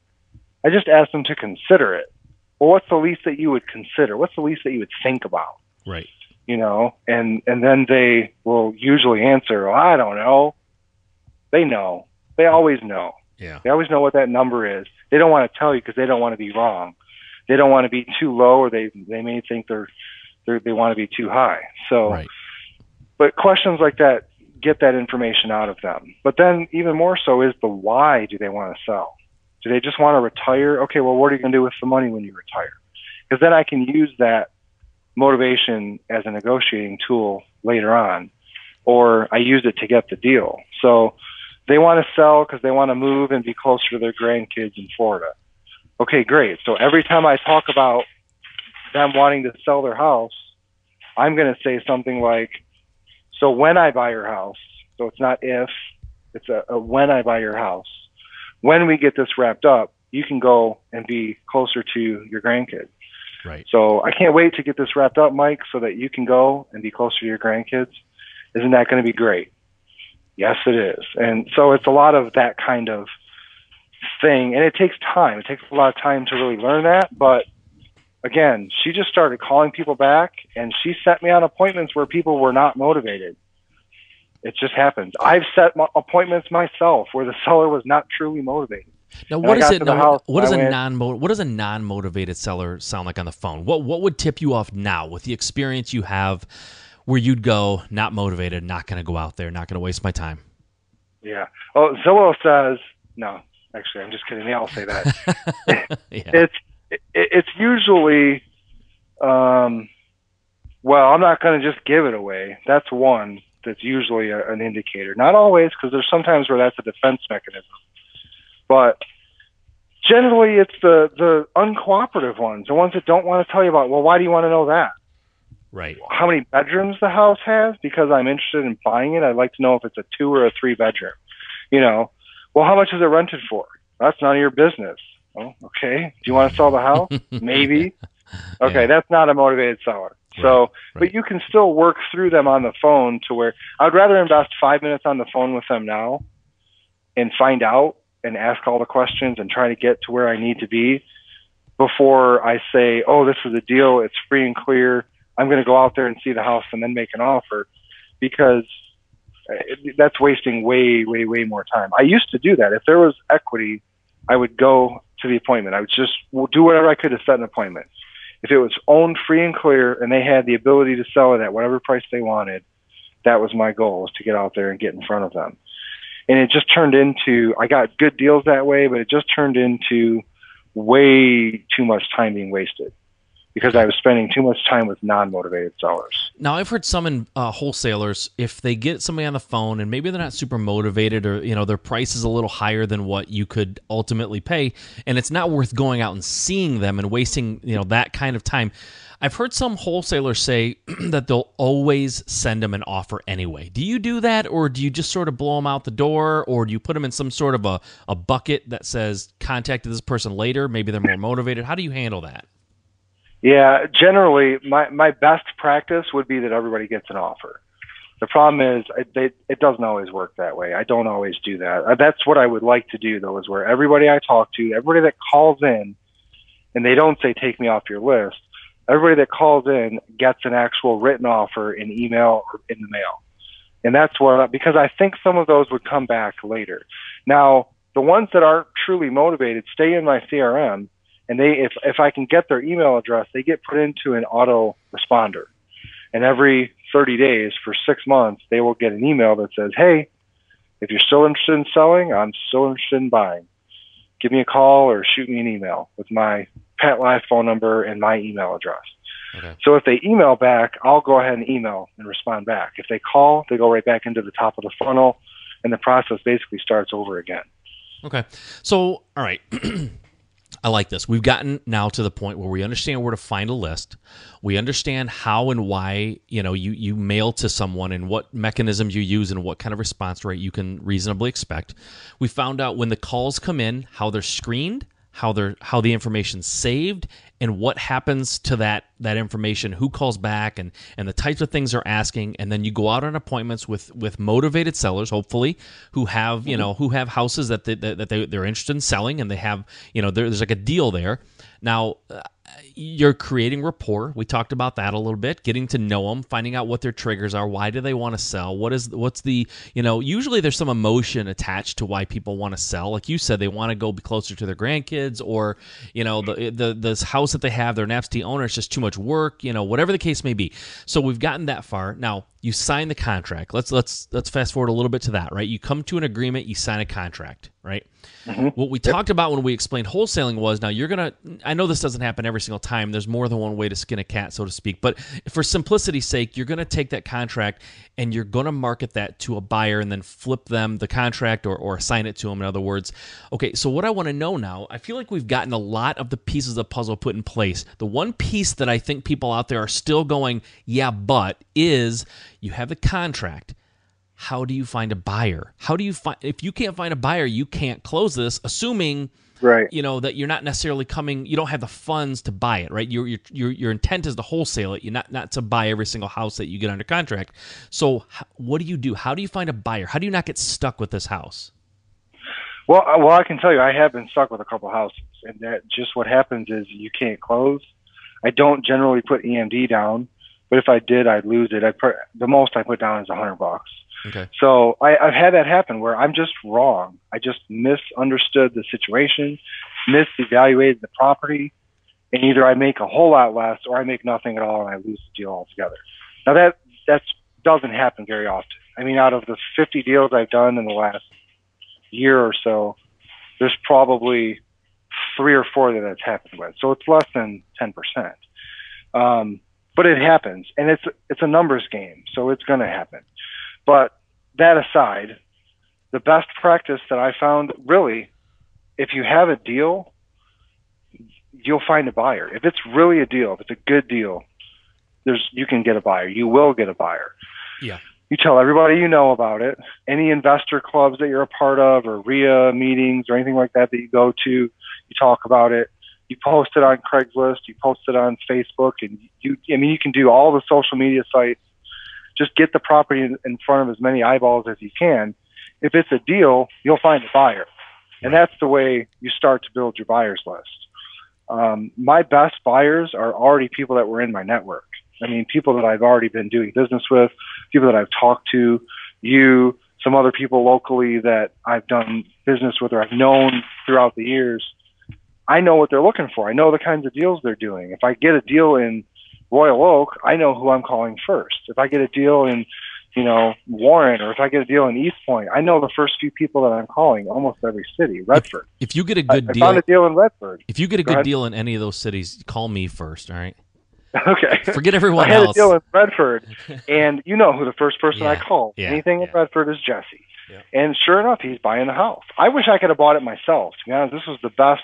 B: I just asked them to consider it. Well, what's the least that you would consider? What's the least that you would think about?
A: Right
B: you know, and and then they will usually answer, well, I don't know. They know. They always know.
A: Yeah.
B: They always know what that number is. They don't want to tell you because they don't want to be wrong. They don't want to be too low, or they they may think they're, they're they want to be too high. So,
A: right.
B: but questions like that get that information out of them. But then even more so is the why do they want to sell? Do they just want to retire? Okay, well, what are you going to do with the money when you retire? Because then I can use that motivation as a negotiating tool later on, or I use it to get the deal. So they want to sell because they want to move and be closer to their grandkids in Florida. Okay, great. So every time I talk about them wanting to sell their house, I'm going to say something like, so when I buy your house, so it's not if, it's a, a when I buy your house, when we get this wrapped up, you can go and be closer to your grandkids.
A: Right.
B: So I can't wait to get this wrapped up, Mike, so that you can go and be closer to your grandkids. Isn't that going to be great? Yes, it is. And so it's a lot of that kind of thing. And it takes time. It takes a lot of time to really learn that. But again, she just started calling people back and she set me on appointments where people were not motivated. It just happens. I've set appointments myself where the seller was not truly motivated.
A: Now, what is it? Now, what does a non what does a non motivated seller sound like on the phone? What what would tip you off now with the experience you have, where you'd go not motivated, not going to go out there, not going to waste my time?
B: Yeah. Well, Zillow says no. Actually, I'm just kidding. They all say that. yeah. It's it, it's usually, um, well, I'm not going to just give it away. That's one. That's usually a, an indicator. Not always, because there's sometimes where that's a defense mechanism. But generally, it's the the uncooperative ones, the ones that don't want to tell you about. Well, why do you want to know that?
A: Right.
B: How many bedrooms the house has? Because I'm interested in buying it. I'd like to know if it's a two or a three bedroom. You know, well, how much is it rented for? That's none of your business. Oh, okay. Do you want to sell the house? Maybe. Okay, yeah. that's not a motivated seller. Right, so, right. but you can still work through them on the phone to where I'd rather invest five minutes on the phone with them now and find out and ask all the questions and try to get to where I need to be before I say, oh, this is a deal. It's free and clear. I'm going to go out there and see the house and then make an offer because eh, that's wasting way, way, way more time. I used to do that. If there was equity, I would go to the appointment. I would just do whatever I could to set an appointment. If it was owned free and clear and they had the ability to sell it at whatever price they wanted, that was my goal was to get out there and get in front of them. And it just turned into I got good deals that way, but it just turned into way too much time being wasted because I was spending too much time with non-motivated sellers.
A: Now, I've heard some in, uh, wholesalers if they get somebody on the phone and maybe they're not super motivated or you know their price is a little higher than what you could ultimately pay, and it's not worth going out and seeing them and wasting you know that kind of time. I've heard some wholesalers say that they'll always send them an offer anyway. Do you do that, or do you just sort of blow them out the door, or do you put them in some sort of a, a bucket that says contact this person later? Maybe they're more motivated. How do you handle that?
B: Yeah, generally, my my best practice would be that everybody gets an offer. The problem is, it, it, it doesn't always work that way. I don't always do that. Uh, that's what I would like to do, though, is where everybody I talk to, everybody that calls in, and they don't say take me off your list. Everybody that calls in gets an actual written offer in email or in the mail, and that's what because I think some of those would come back later. Now, the ones that aren't truly motivated stay in my CRM and they if if I can get their email address, they get put into an auto responder. And every 30 days for six months, they will get an email that says, "Hey, if you're still interested in selling, I'm still interested in buying. Give me a call or shoot me an email with my PatLive phone number and my email address." Okay. So if they email back, I'll go ahead and email and respond back. If they call, they go right back into the top of the funnel, and the process basically starts over again.
A: Okay. So, all right. I like this. We've gotten now to the point where we understand where to find a list. We understand how and why, you know, you, you mail to someone and what mechanisms you use and what kind of response rate you can reasonably expect. We found out when the calls come in, how they're screened, how they're how the information's saved and what happens to that that information who calls back and and the types of things they're asking and then you go out on appointments with with motivated sellers hopefully who have you mm-hmm. know who have houses that they, that they, they're interested in selling and they have you know there's like a deal there now you're creating rapport. We talked about that a little bit, getting to know them, finding out what their triggers are, why do they want to sell? What is what's the, you know, usually there's some emotion attached to why people want to sell. Like you said they want to go be closer to their grandkids or, you know, the the this house that they have, they're absentee owner, it's just too much work, you know, whatever the case may be. So we've gotten that far. Now, you sign the contract. Let's let's let's fast forward a little bit to that, right? You come to an agreement, you sign a contract, right? Mm-hmm. What we yep. talked about when we explained wholesaling was now you're gonna. I know this doesn't happen every single time. There's more than one way to skin a cat, so to speak. But for simplicity's sake, you're gonna take that contract and you're gonna market that to a buyer and then flip them the contract or or assign it to them. In other words, okay. So what I want to know now, I feel like we've gotten a lot of the pieces of the puzzle put in place. The one piece that I think people out there are still going, yeah, but is you have the contract how do you find a buyer? How do you find if you can't find a buyer you can't close this assuming
B: right.
A: you know that you're not necessarily coming you don't have the funds to buy it right? Your your your, your intent is to wholesale it. You're not not to buy every single house that you get under contract. So what do you do? How do you find a buyer? How do you not get stuck with this house?
B: Well uh, well i can tell you i have been stuck with a couple houses and that just what happens is you can't close. I don't generally put emd down but if I did, I'd lose it. I put the most I put down is a hundred bucks.
A: Okay.
B: So I, I've had that happen where I'm just wrong. I just misunderstood the situation, misevaluated the property, and either I make a whole lot less or I make nothing at all and I lose the deal altogether. Now that that doesn't happen very often. I mean, out of the 50 deals I've done in the last year or so, there's probably three or four that it's happened with. So it's less than 10%. Um, but it happens, and it's it's a numbers game, so it's going to happen. But that aside, the best practice that I found really, if you have a deal, you'll find a buyer. If it's really a deal, if it's a good deal, there's you can get a buyer. You will get a buyer.
A: Yeah.
B: You tell everybody you know about it. Any investor clubs that you're a part of, or RIA meetings, or anything like that that you go to, you talk about it. You post it on Craigslist. You post it on Facebook, and you. I mean, you can do all the social media sites. Just get the property in, front of as many eyeballs as you can. If it's a deal, you'll find a buyer, and that's the way you start to build your buyers list. Um, my best buyers are already people that were in my network. I mean, people that I've already been doing business with, people that I've talked to, you, some other people locally that I've done business with or I've known throughout the years. I know what they're looking for. I know the kinds of deals they're doing. If I get a deal in Royal Oak, I know who I'm calling first. If I get a deal in, you know, Warren or if I get a deal in East Point, I know the first few people that I'm calling almost every city. Redford.
A: If you get a good
B: I,
A: deal,
B: I found a deal in Redford.
A: if you get a good
B: ahead.
A: deal in any of those cities, call me first. All right.
B: Okay.
A: Forget everyone
B: I had
A: else.
B: a deal in Redford, and you know who the first person I
A: Yeah,
B: called.
A: yeah,
B: Anything in. Redford is Jesse.
A: Yeah.
B: And sure enough, he's buying the house. I wish I could have bought it myself. To be honest, this was the best,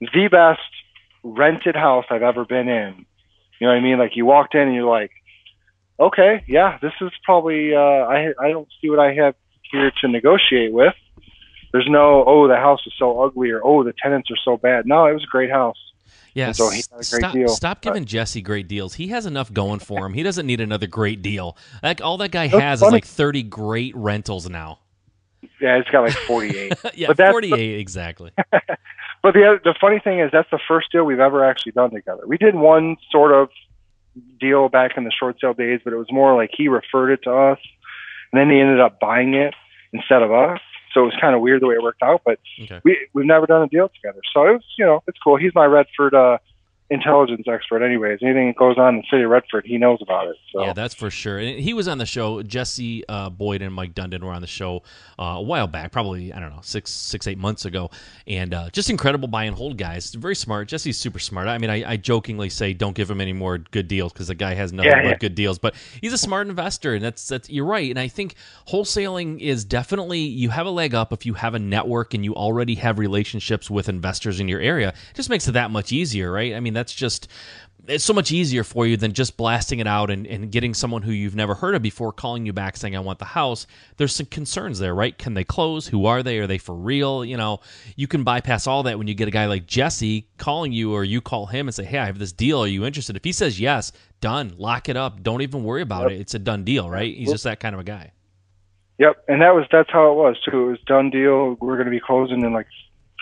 B: the best rented house I've ever been in. You know what I mean? Like you walked in and you're like, okay, yeah, this is probably. Uh, I I don't see what I have here to negotiate with. There's no, oh, the house is so ugly, or oh, the tenants are so bad. No, it was a great house.
A: Yeah,
B: so he had a great
A: stop,
B: deal.
A: stop giving Jesse great deals. He has enough going for him. He doesn't need another great deal. Like all that guy has is like thirty great rentals now.
B: Yeah, it's got like 48.
A: yeah,
B: But that's-
A: forty-eight exactly.
B: But the the funny thing is that's the first deal we've ever actually done together. We did one sort of deal back in the short sale days, but it was more like he referred it to us, and then he ended up buying it instead of us. So it was kind of weird the way it worked out. But
A: Okay.
B: we we've never done a deal together, so it was you know it's cool. He's my Redford uh, intelligence expert, anyways. Anything that goes on in the city of Redford, he knows about it. So
A: Yeah, that's for sure. And he was on the show. Jesse uh, Boyd and Mike Dundon were on the show uh, a while back, probably I don't know six, six, eight months ago, and uh, just incredible buy and hold guys. Very smart. Jesse's super smart. I mean, I, I jokingly say don't give him any more good deals because the guy has nothing
B: Yeah,
A: but good deals. But he's a smart investor, and that's that's you're right. And I think wholesaling is definitely you have a leg up if you have a network and you already have relationships with investors in your area. It just makes it that much easier, right? I mean, that's just it's so much easier for you than just blasting it out and, and getting someone who you've never heard of before calling you back saying, I want the house. There's some concerns there, right? Can they close? Who are they? Are they for real? You know, you can bypass all that when you get a guy like Jesse calling you or you call him and say, Hey, I have this deal. Are you interested? If he says yes, done. Lock it up. Don't even worry about it. It's a done deal, right? He's just that kind of a guy.
B: Yep, and that was that's how it was too. It was done deal. We're going to be closing in like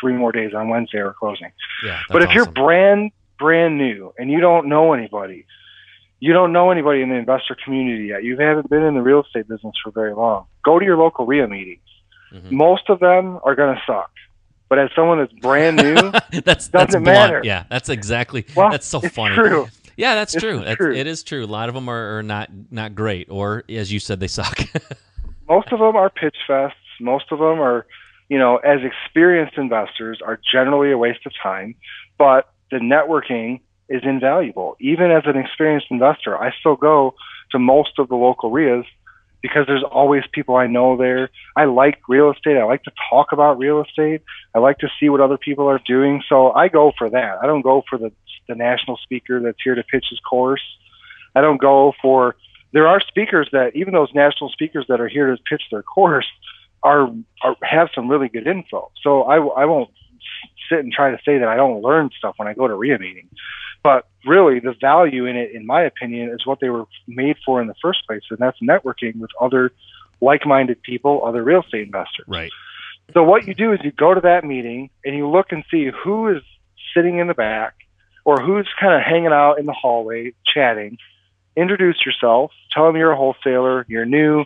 B: three more days on Wednesday. We're closing.
A: Yeah.
B: but if
A: that's
B: you're brand brand new and you don't know anybody, you don't know anybody in the investor community yet. You haven't been in the real estate business for very long. Go to your local RIA meetings.
A: Mhm.
B: Most of them are going to suck. But as someone that's brand new,
A: that's that's
B: Doesn't
A: blunt.
B: matter.
A: Yeah, that's exactly.
B: well,
A: that's so funny.
B: true.
A: Yeah, that's
B: It's
A: true. That's,
B: true.
A: It is true. A lot of them are, are not not great, or as you said, they suck.
B: most of them are pitch fests. Most of them are, you know, as experienced investors are generally a waste of time, but the networking is invaluable. Even as an experienced investor, I still go to most of the local RIAs because there's always people I know there. I like real estate. I like to talk about real estate. I like to see what other people are doing. So I go for that. I don't go for the the national speaker that's here to pitch his course. I don't go for there are speakers that even those national speakers that are here to pitch their course are, are have some really good info. So I, I won't sit and try to say that I don't learn stuff when I go to RIA meetings. But really, the value in it, in my opinion, is what they were made for in the first place, and that's networking with other like-minded people, other real estate investors.
A: right.
B: So what you do is you go to that meeting and you look and see who is sitting in the back or who's kind of hanging out in the hallway chatting. Introduce yourself. Tell them you're a wholesaler. You're new.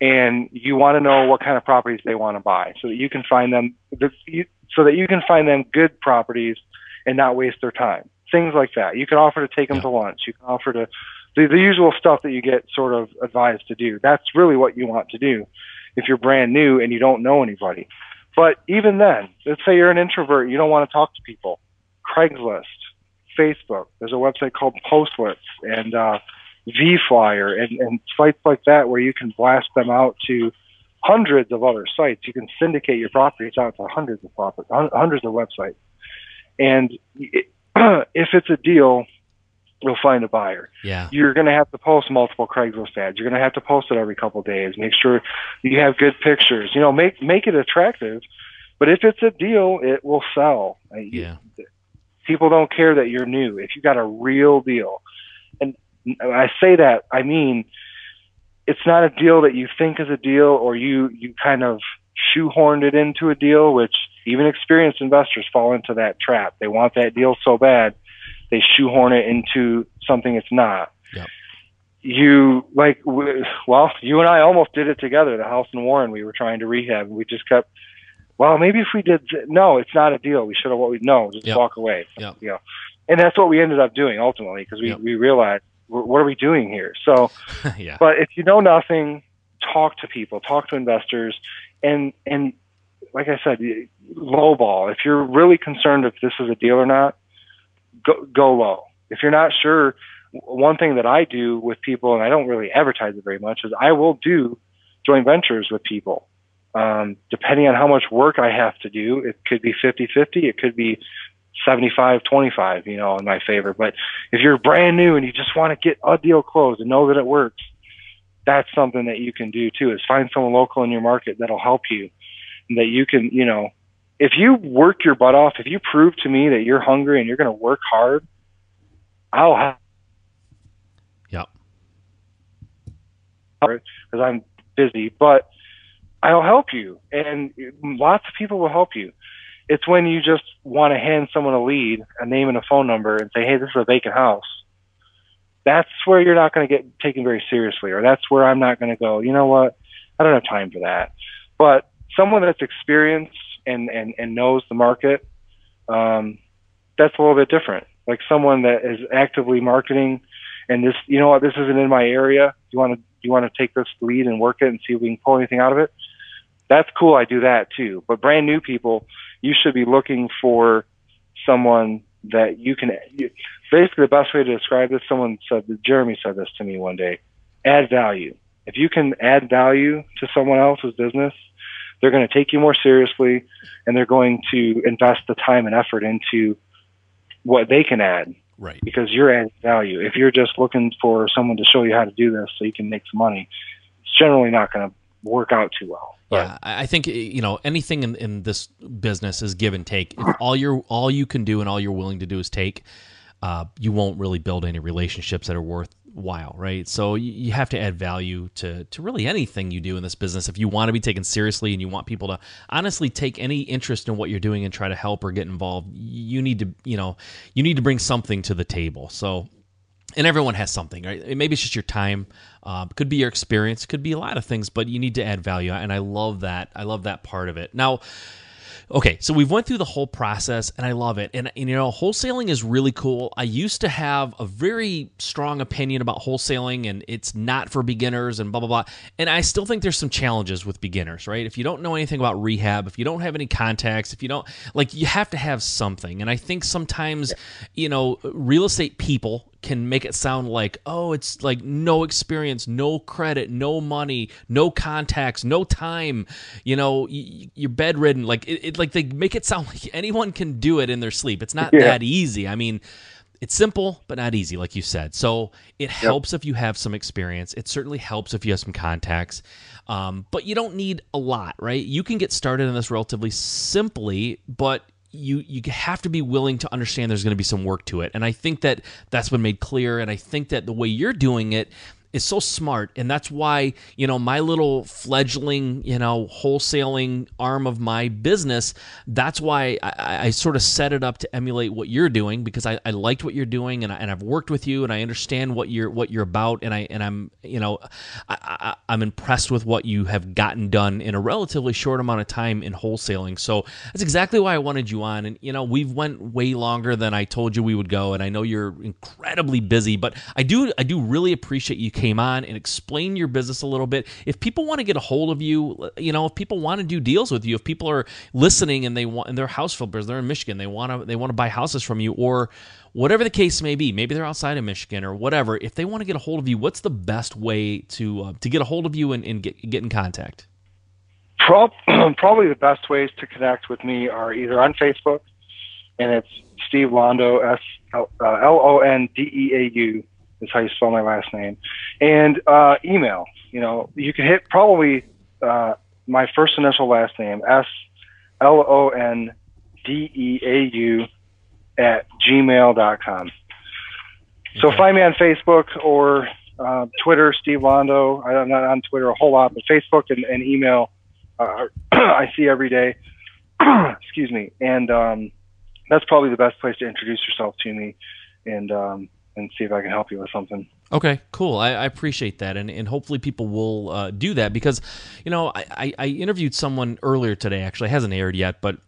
B: And you want to know what kind of properties they want to buy so that you can find them so that you can find them good properties and not waste their time. Things like that. You can offer to take them yeah. to lunch. You can offer to the, the usual stuff that you get sort of advised to do. That's really what you want to do if you're brand new and you don't know anybody. But even then, let's say you're an introvert, you don't want to talk to people. Craigslist, Facebook. There's a website called Postlets and uh, VFlyer and, and sites like that where you can blast them out to hundreds of other sites. You can syndicate your properties out to hundreds of properties, hundreds of websites. And it, if it's a deal, you'll find a buyer.
A: Yeah.
B: You're going to have to post multiple Craigslist ads. You're going to have to post it every couple of days. Make sure you have good pictures. You know, make make it attractive. But if it's a deal, it will sell.
A: Yeah.
B: People don't care that you're new. If you got a real deal, and I say that, I mean, it's not a deal that you think is a deal or you you kind of shoehorned it into a deal, which even experienced investors fall into that trap. They want that deal so bad, they shoehorn it into something it's not.
A: Yep.
B: You like, well, you and I almost did it together. The house in Warren we were trying to rehab. and We just kept, well, maybe if we did, no, it's not a deal. We should have what we know. Just yep. walk away.
A: Yeah.
B: You know, and that's what we ended up doing ultimately because we yep. we realized what are we doing here? So,
A: yeah.
B: but if you know nothing, talk to people, talk to investors, and and like I said, low ball. If you're really concerned if this is a deal or not, go go low. If you're not sure, one thing that I do with people, and I don't really advertise it very much, is I will do joint ventures with people. Um, depending on how much work I have to do, it could be 50 50, it could be 75 25, you know, in my favor. But if you're brand new and you just want to get a deal closed and know that it works, that's something that you can do too is find someone local in your market that'll help you and that you can, you know, if you work your butt off, if you prove to me that you're hungry and you're going to work hard, I'll have.
A: Yep.
B: Because I'm busy, but I'll help you, and lots of people will help you. It's when you just want to hand someone a lead, a name and a phone number, and say, "Hey, this is a vacant house." That's where you're not going to get taken very seriously, or that's where I'm not going to go. You know what? I don't have time for that. But someone that's experienced and and and knows the market, um, that's a little bit different. Like someone that is actively marketing, and this, you know what, this isn't in my area. You want to you want to take this lead and work it and see if we can pull anything out of it? That's cool. I do that too. But brand new people, you should be looking for someone that you can. You, basically, the best way to describe this, someone said, Jeremy said this to me one day: add value. If you can add value to someone else's business, they're going to take you more seriously, and they're going to invest the time and effort into what they can add.
A: Right.
B: Because you're adding value. If you're just looking for someone to show you how to do this so you can make some money, it's generally not going to work out too well.
A: Yeah, I think you know anything in, in this business is give and take. If all you're all you can do and all you're willing to do is take, uh, you won't really build any relationships that are worthwhile, right? So you have to add value to to really anything you do in this business. If you want to be taken seriously and you want people to honestly take any interest in what you're doing and try to help or get involved, you need to you know you need to bring something to the table. So and everyone has something, right? Maybe it's just your time, uh, could be your experience, could be a lot of things, but you need to add value, and I love that. I love that part of it. Now, Okay, so we've went through the whole process and I love it. And, and, you know, wholesaling is really cool. I used to have a very strong opinion about wholesaling and it's not for beginners and blah blah blah. And I still think there's some challenges with beginners, right? If you don't know anything about rehab, if you don't have any contacts, if you don't like you have to have something. And I think sometimes, you know, real estate people can make it sound like, oh, it's like no experience, no credit, no money, no contacts, no time. You know, you're bedridden. Like it, it like they make it sound like anyone can do it in their sleep. It's not yeah. that easy. I mean, it's simple but not easy, like you said. So it helps yep. if you have some experience. It certainly helps if you have some contacts. Um, but you don't need a lot, right? You can get started in this relatively simply, but you you have to be willing to understand there's going to be some work to it. And i think that that's been made clear and i think that the way you're doing it is so smart and that's why you know my little fledgling you know wholesaling arm of my business that's why i, I sort of set it up to emulate what you're doing because i, I liked what you're doing and, I, and i've worked with you and i understand what you're what you're about and i and i'm you know I, I, i'm impressed with what you have gotten done in a relatively short amount of time in wholesaling. So that's exactly why i wanted you on and you know we've went way longer than i told you we would go and i know you're incredibly busy but i do i do really appreciate you came on and explain your business a little bit. If people want to get a hold of you, you know, if people want to do deals with you, if people are listening and they want and they're house flippers, they're in Michigan, they want to they want to buy houses from you or whatever the case may be, maybe they're outside of Michigan or whatever. If they want to get a hold of you, what's the best way to uh, to get a hold of you and, and get get in contact?
B: Probably the best ways to connect with me are either on Facebook, and it's Steve Londeau, S L O N D E A U is how you spell my last name. And uh, email. You know, you can hit probably uh, my first initial last name, S L O N D E A U, at gmail.com. So find me on Facebook or uh, Twitter, Steve Londeau. I'm not on Twitter a whole lot, but Facebook and, and email uh, I see every day. Excuse me. And um, that's probably the best place to introduce yourself to me. And um, and see if I can help you with something.
A: Okay, cool. I, I appreciate that, and and hopefully people will uh, do that because, you know, I, I interviewed someone earlier today. Actually, hasn't aired yet, but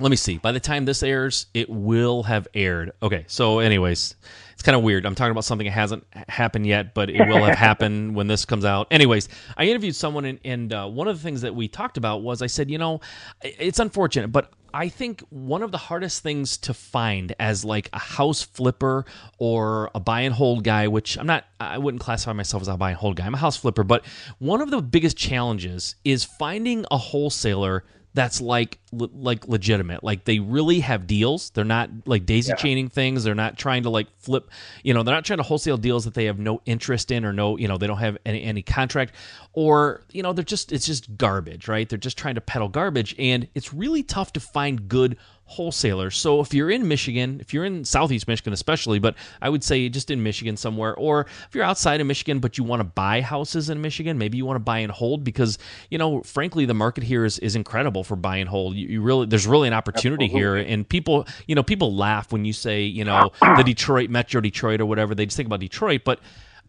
A: let me see. By the time this airs, it will have aired. Okay, so anyways, it's kind of weird. I'm talking about something that hasn't happened yet, but it will have happened when this comes out. Anyways, I interviewed someone, and, and uh, one of the things that we talked about was I said, you know, it's unfortunate, but I think one of the hardest things to find as like a house flipper or a buy and hold guy, which I'm not, I wouldn't classify myself as a buy and hold guy. I'm a house flipper, but one of the biggest challenges is finding a wholesaler that's like like legitimate. Like they really have deals. They're not like daisy yeah. chaining things. They're not trying to like flip you know they're not trying to wholesale deals that they have no interest in or no you know they don't have any, any contract. Or you know they're just it's just garbage right? They're just trying to peddle garbage. And it's really tough to find good wholesalers. So if you're in Michigan, if you're in Southeast Michigan especially, but I would say just in Michigan somewhere, or if you're outside of Michigan but you want to buy houses in Michigan, maybe you want to buy and hold because you know, frankly, the market here is, is incredible for buy and hold. You, you really there's really an opportunity Absolutely. here, and people you know people laugh when you say you know the Detroit Metro Detroit or whatever. They just think about Detroit, but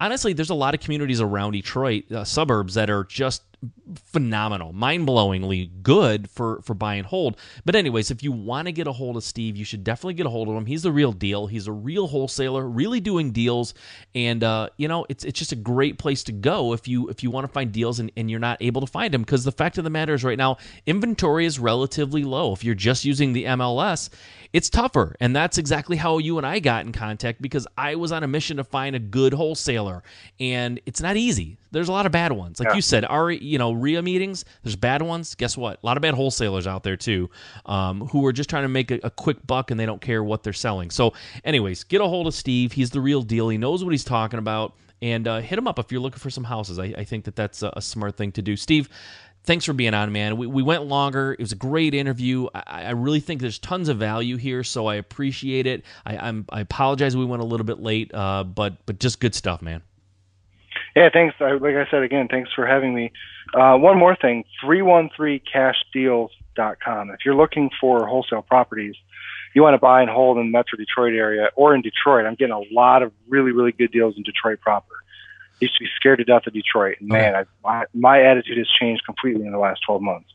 A: honestly, there's a lot of communities around Detroit, uh, suburbs that are just phenomenal, mind-blowingly good for for buy and hold. But anyways, if you want to get a hold of Steve, you should definitely get a hold of him. He's the real deal. He's a real wholesaler, really doing deals, and uh, you know it's it's just a great place to go if you if you want to find deals and, and you're not able to find them because the fact of the matter is right now inventory is relatively low. If you're just using the MLS, it's tougher, and that's exactly how you and I got in contact because I was on a mission to find a good wholesaler, and it's not easy. There's a lot of bad ones, like yeah. you said. Our you know RIA meetings, there's bad ones. Guess what? A lot of bad wholesalers out there too, um, who are just trying to make a, a, quick buck and they don't care what they're selling. So, anyways, get a hold of Steve. He's the real deal. He knows what he's talking about, and uh, hit him up if you're looking for some houses. I, I think that that's a, a smart thing to do. Steve, thanks for being on, man. We, we went longer. It was a great interview. I, I really think there's tons of value here, so I appreciate it. I, I'm, I apologize we went a little bit late, uh, but but just good stuff, man.
B: Yeah, thanks. Like I said again, thanks for having me. Uh, one more thing, 313cashdeals.com. If you're looking for wholesale properties, you want to buy and hold in the Metro Detroit area or in Detroit, I'm getting a lot of really, really good deals in Detroit proper. I used to be scared to death of Detroit. And man, I, my, my attitude has changed completely in the last 12 months.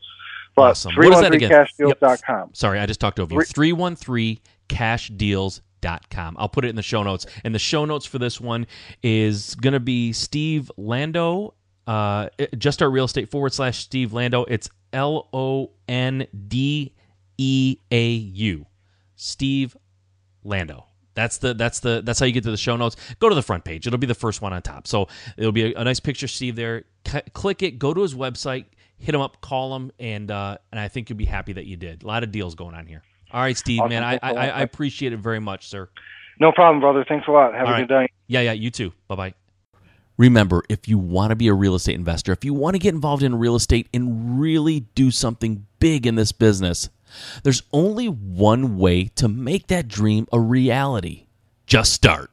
B: But awesome. 313cashdeals.com.
A: Yep. Sorry, I just talked over you. 313cashdeals.com Com. I'll put it in the show notes. And the show notes for this one is going to be Steve Londeau, uh, just start real estate forward slash Steve Londeau. It's L O N D E A U. Steve Londeau. That's the that's the that's how you get to the show notes. Go to the front page. It'll be the first one on top. So it'll be a, a nice picture, Steve. There. C- click it. Go to his website. Hit him up. Call him. And uh, and I think you'll be happy that you did. A lot of deals going on here. All right, Steve, awesome. man, I, I, I, appreciate it very much, sir.
B: No problem, brother. Thanks a lot. Have All a right. good day.
A: Yeah, yeah, you too. Bye bye. Remember, if you want to be a real estate investor, if you want to get involved in real estate and really do something big in this business, there's only one way to make that dream a reality. Just start.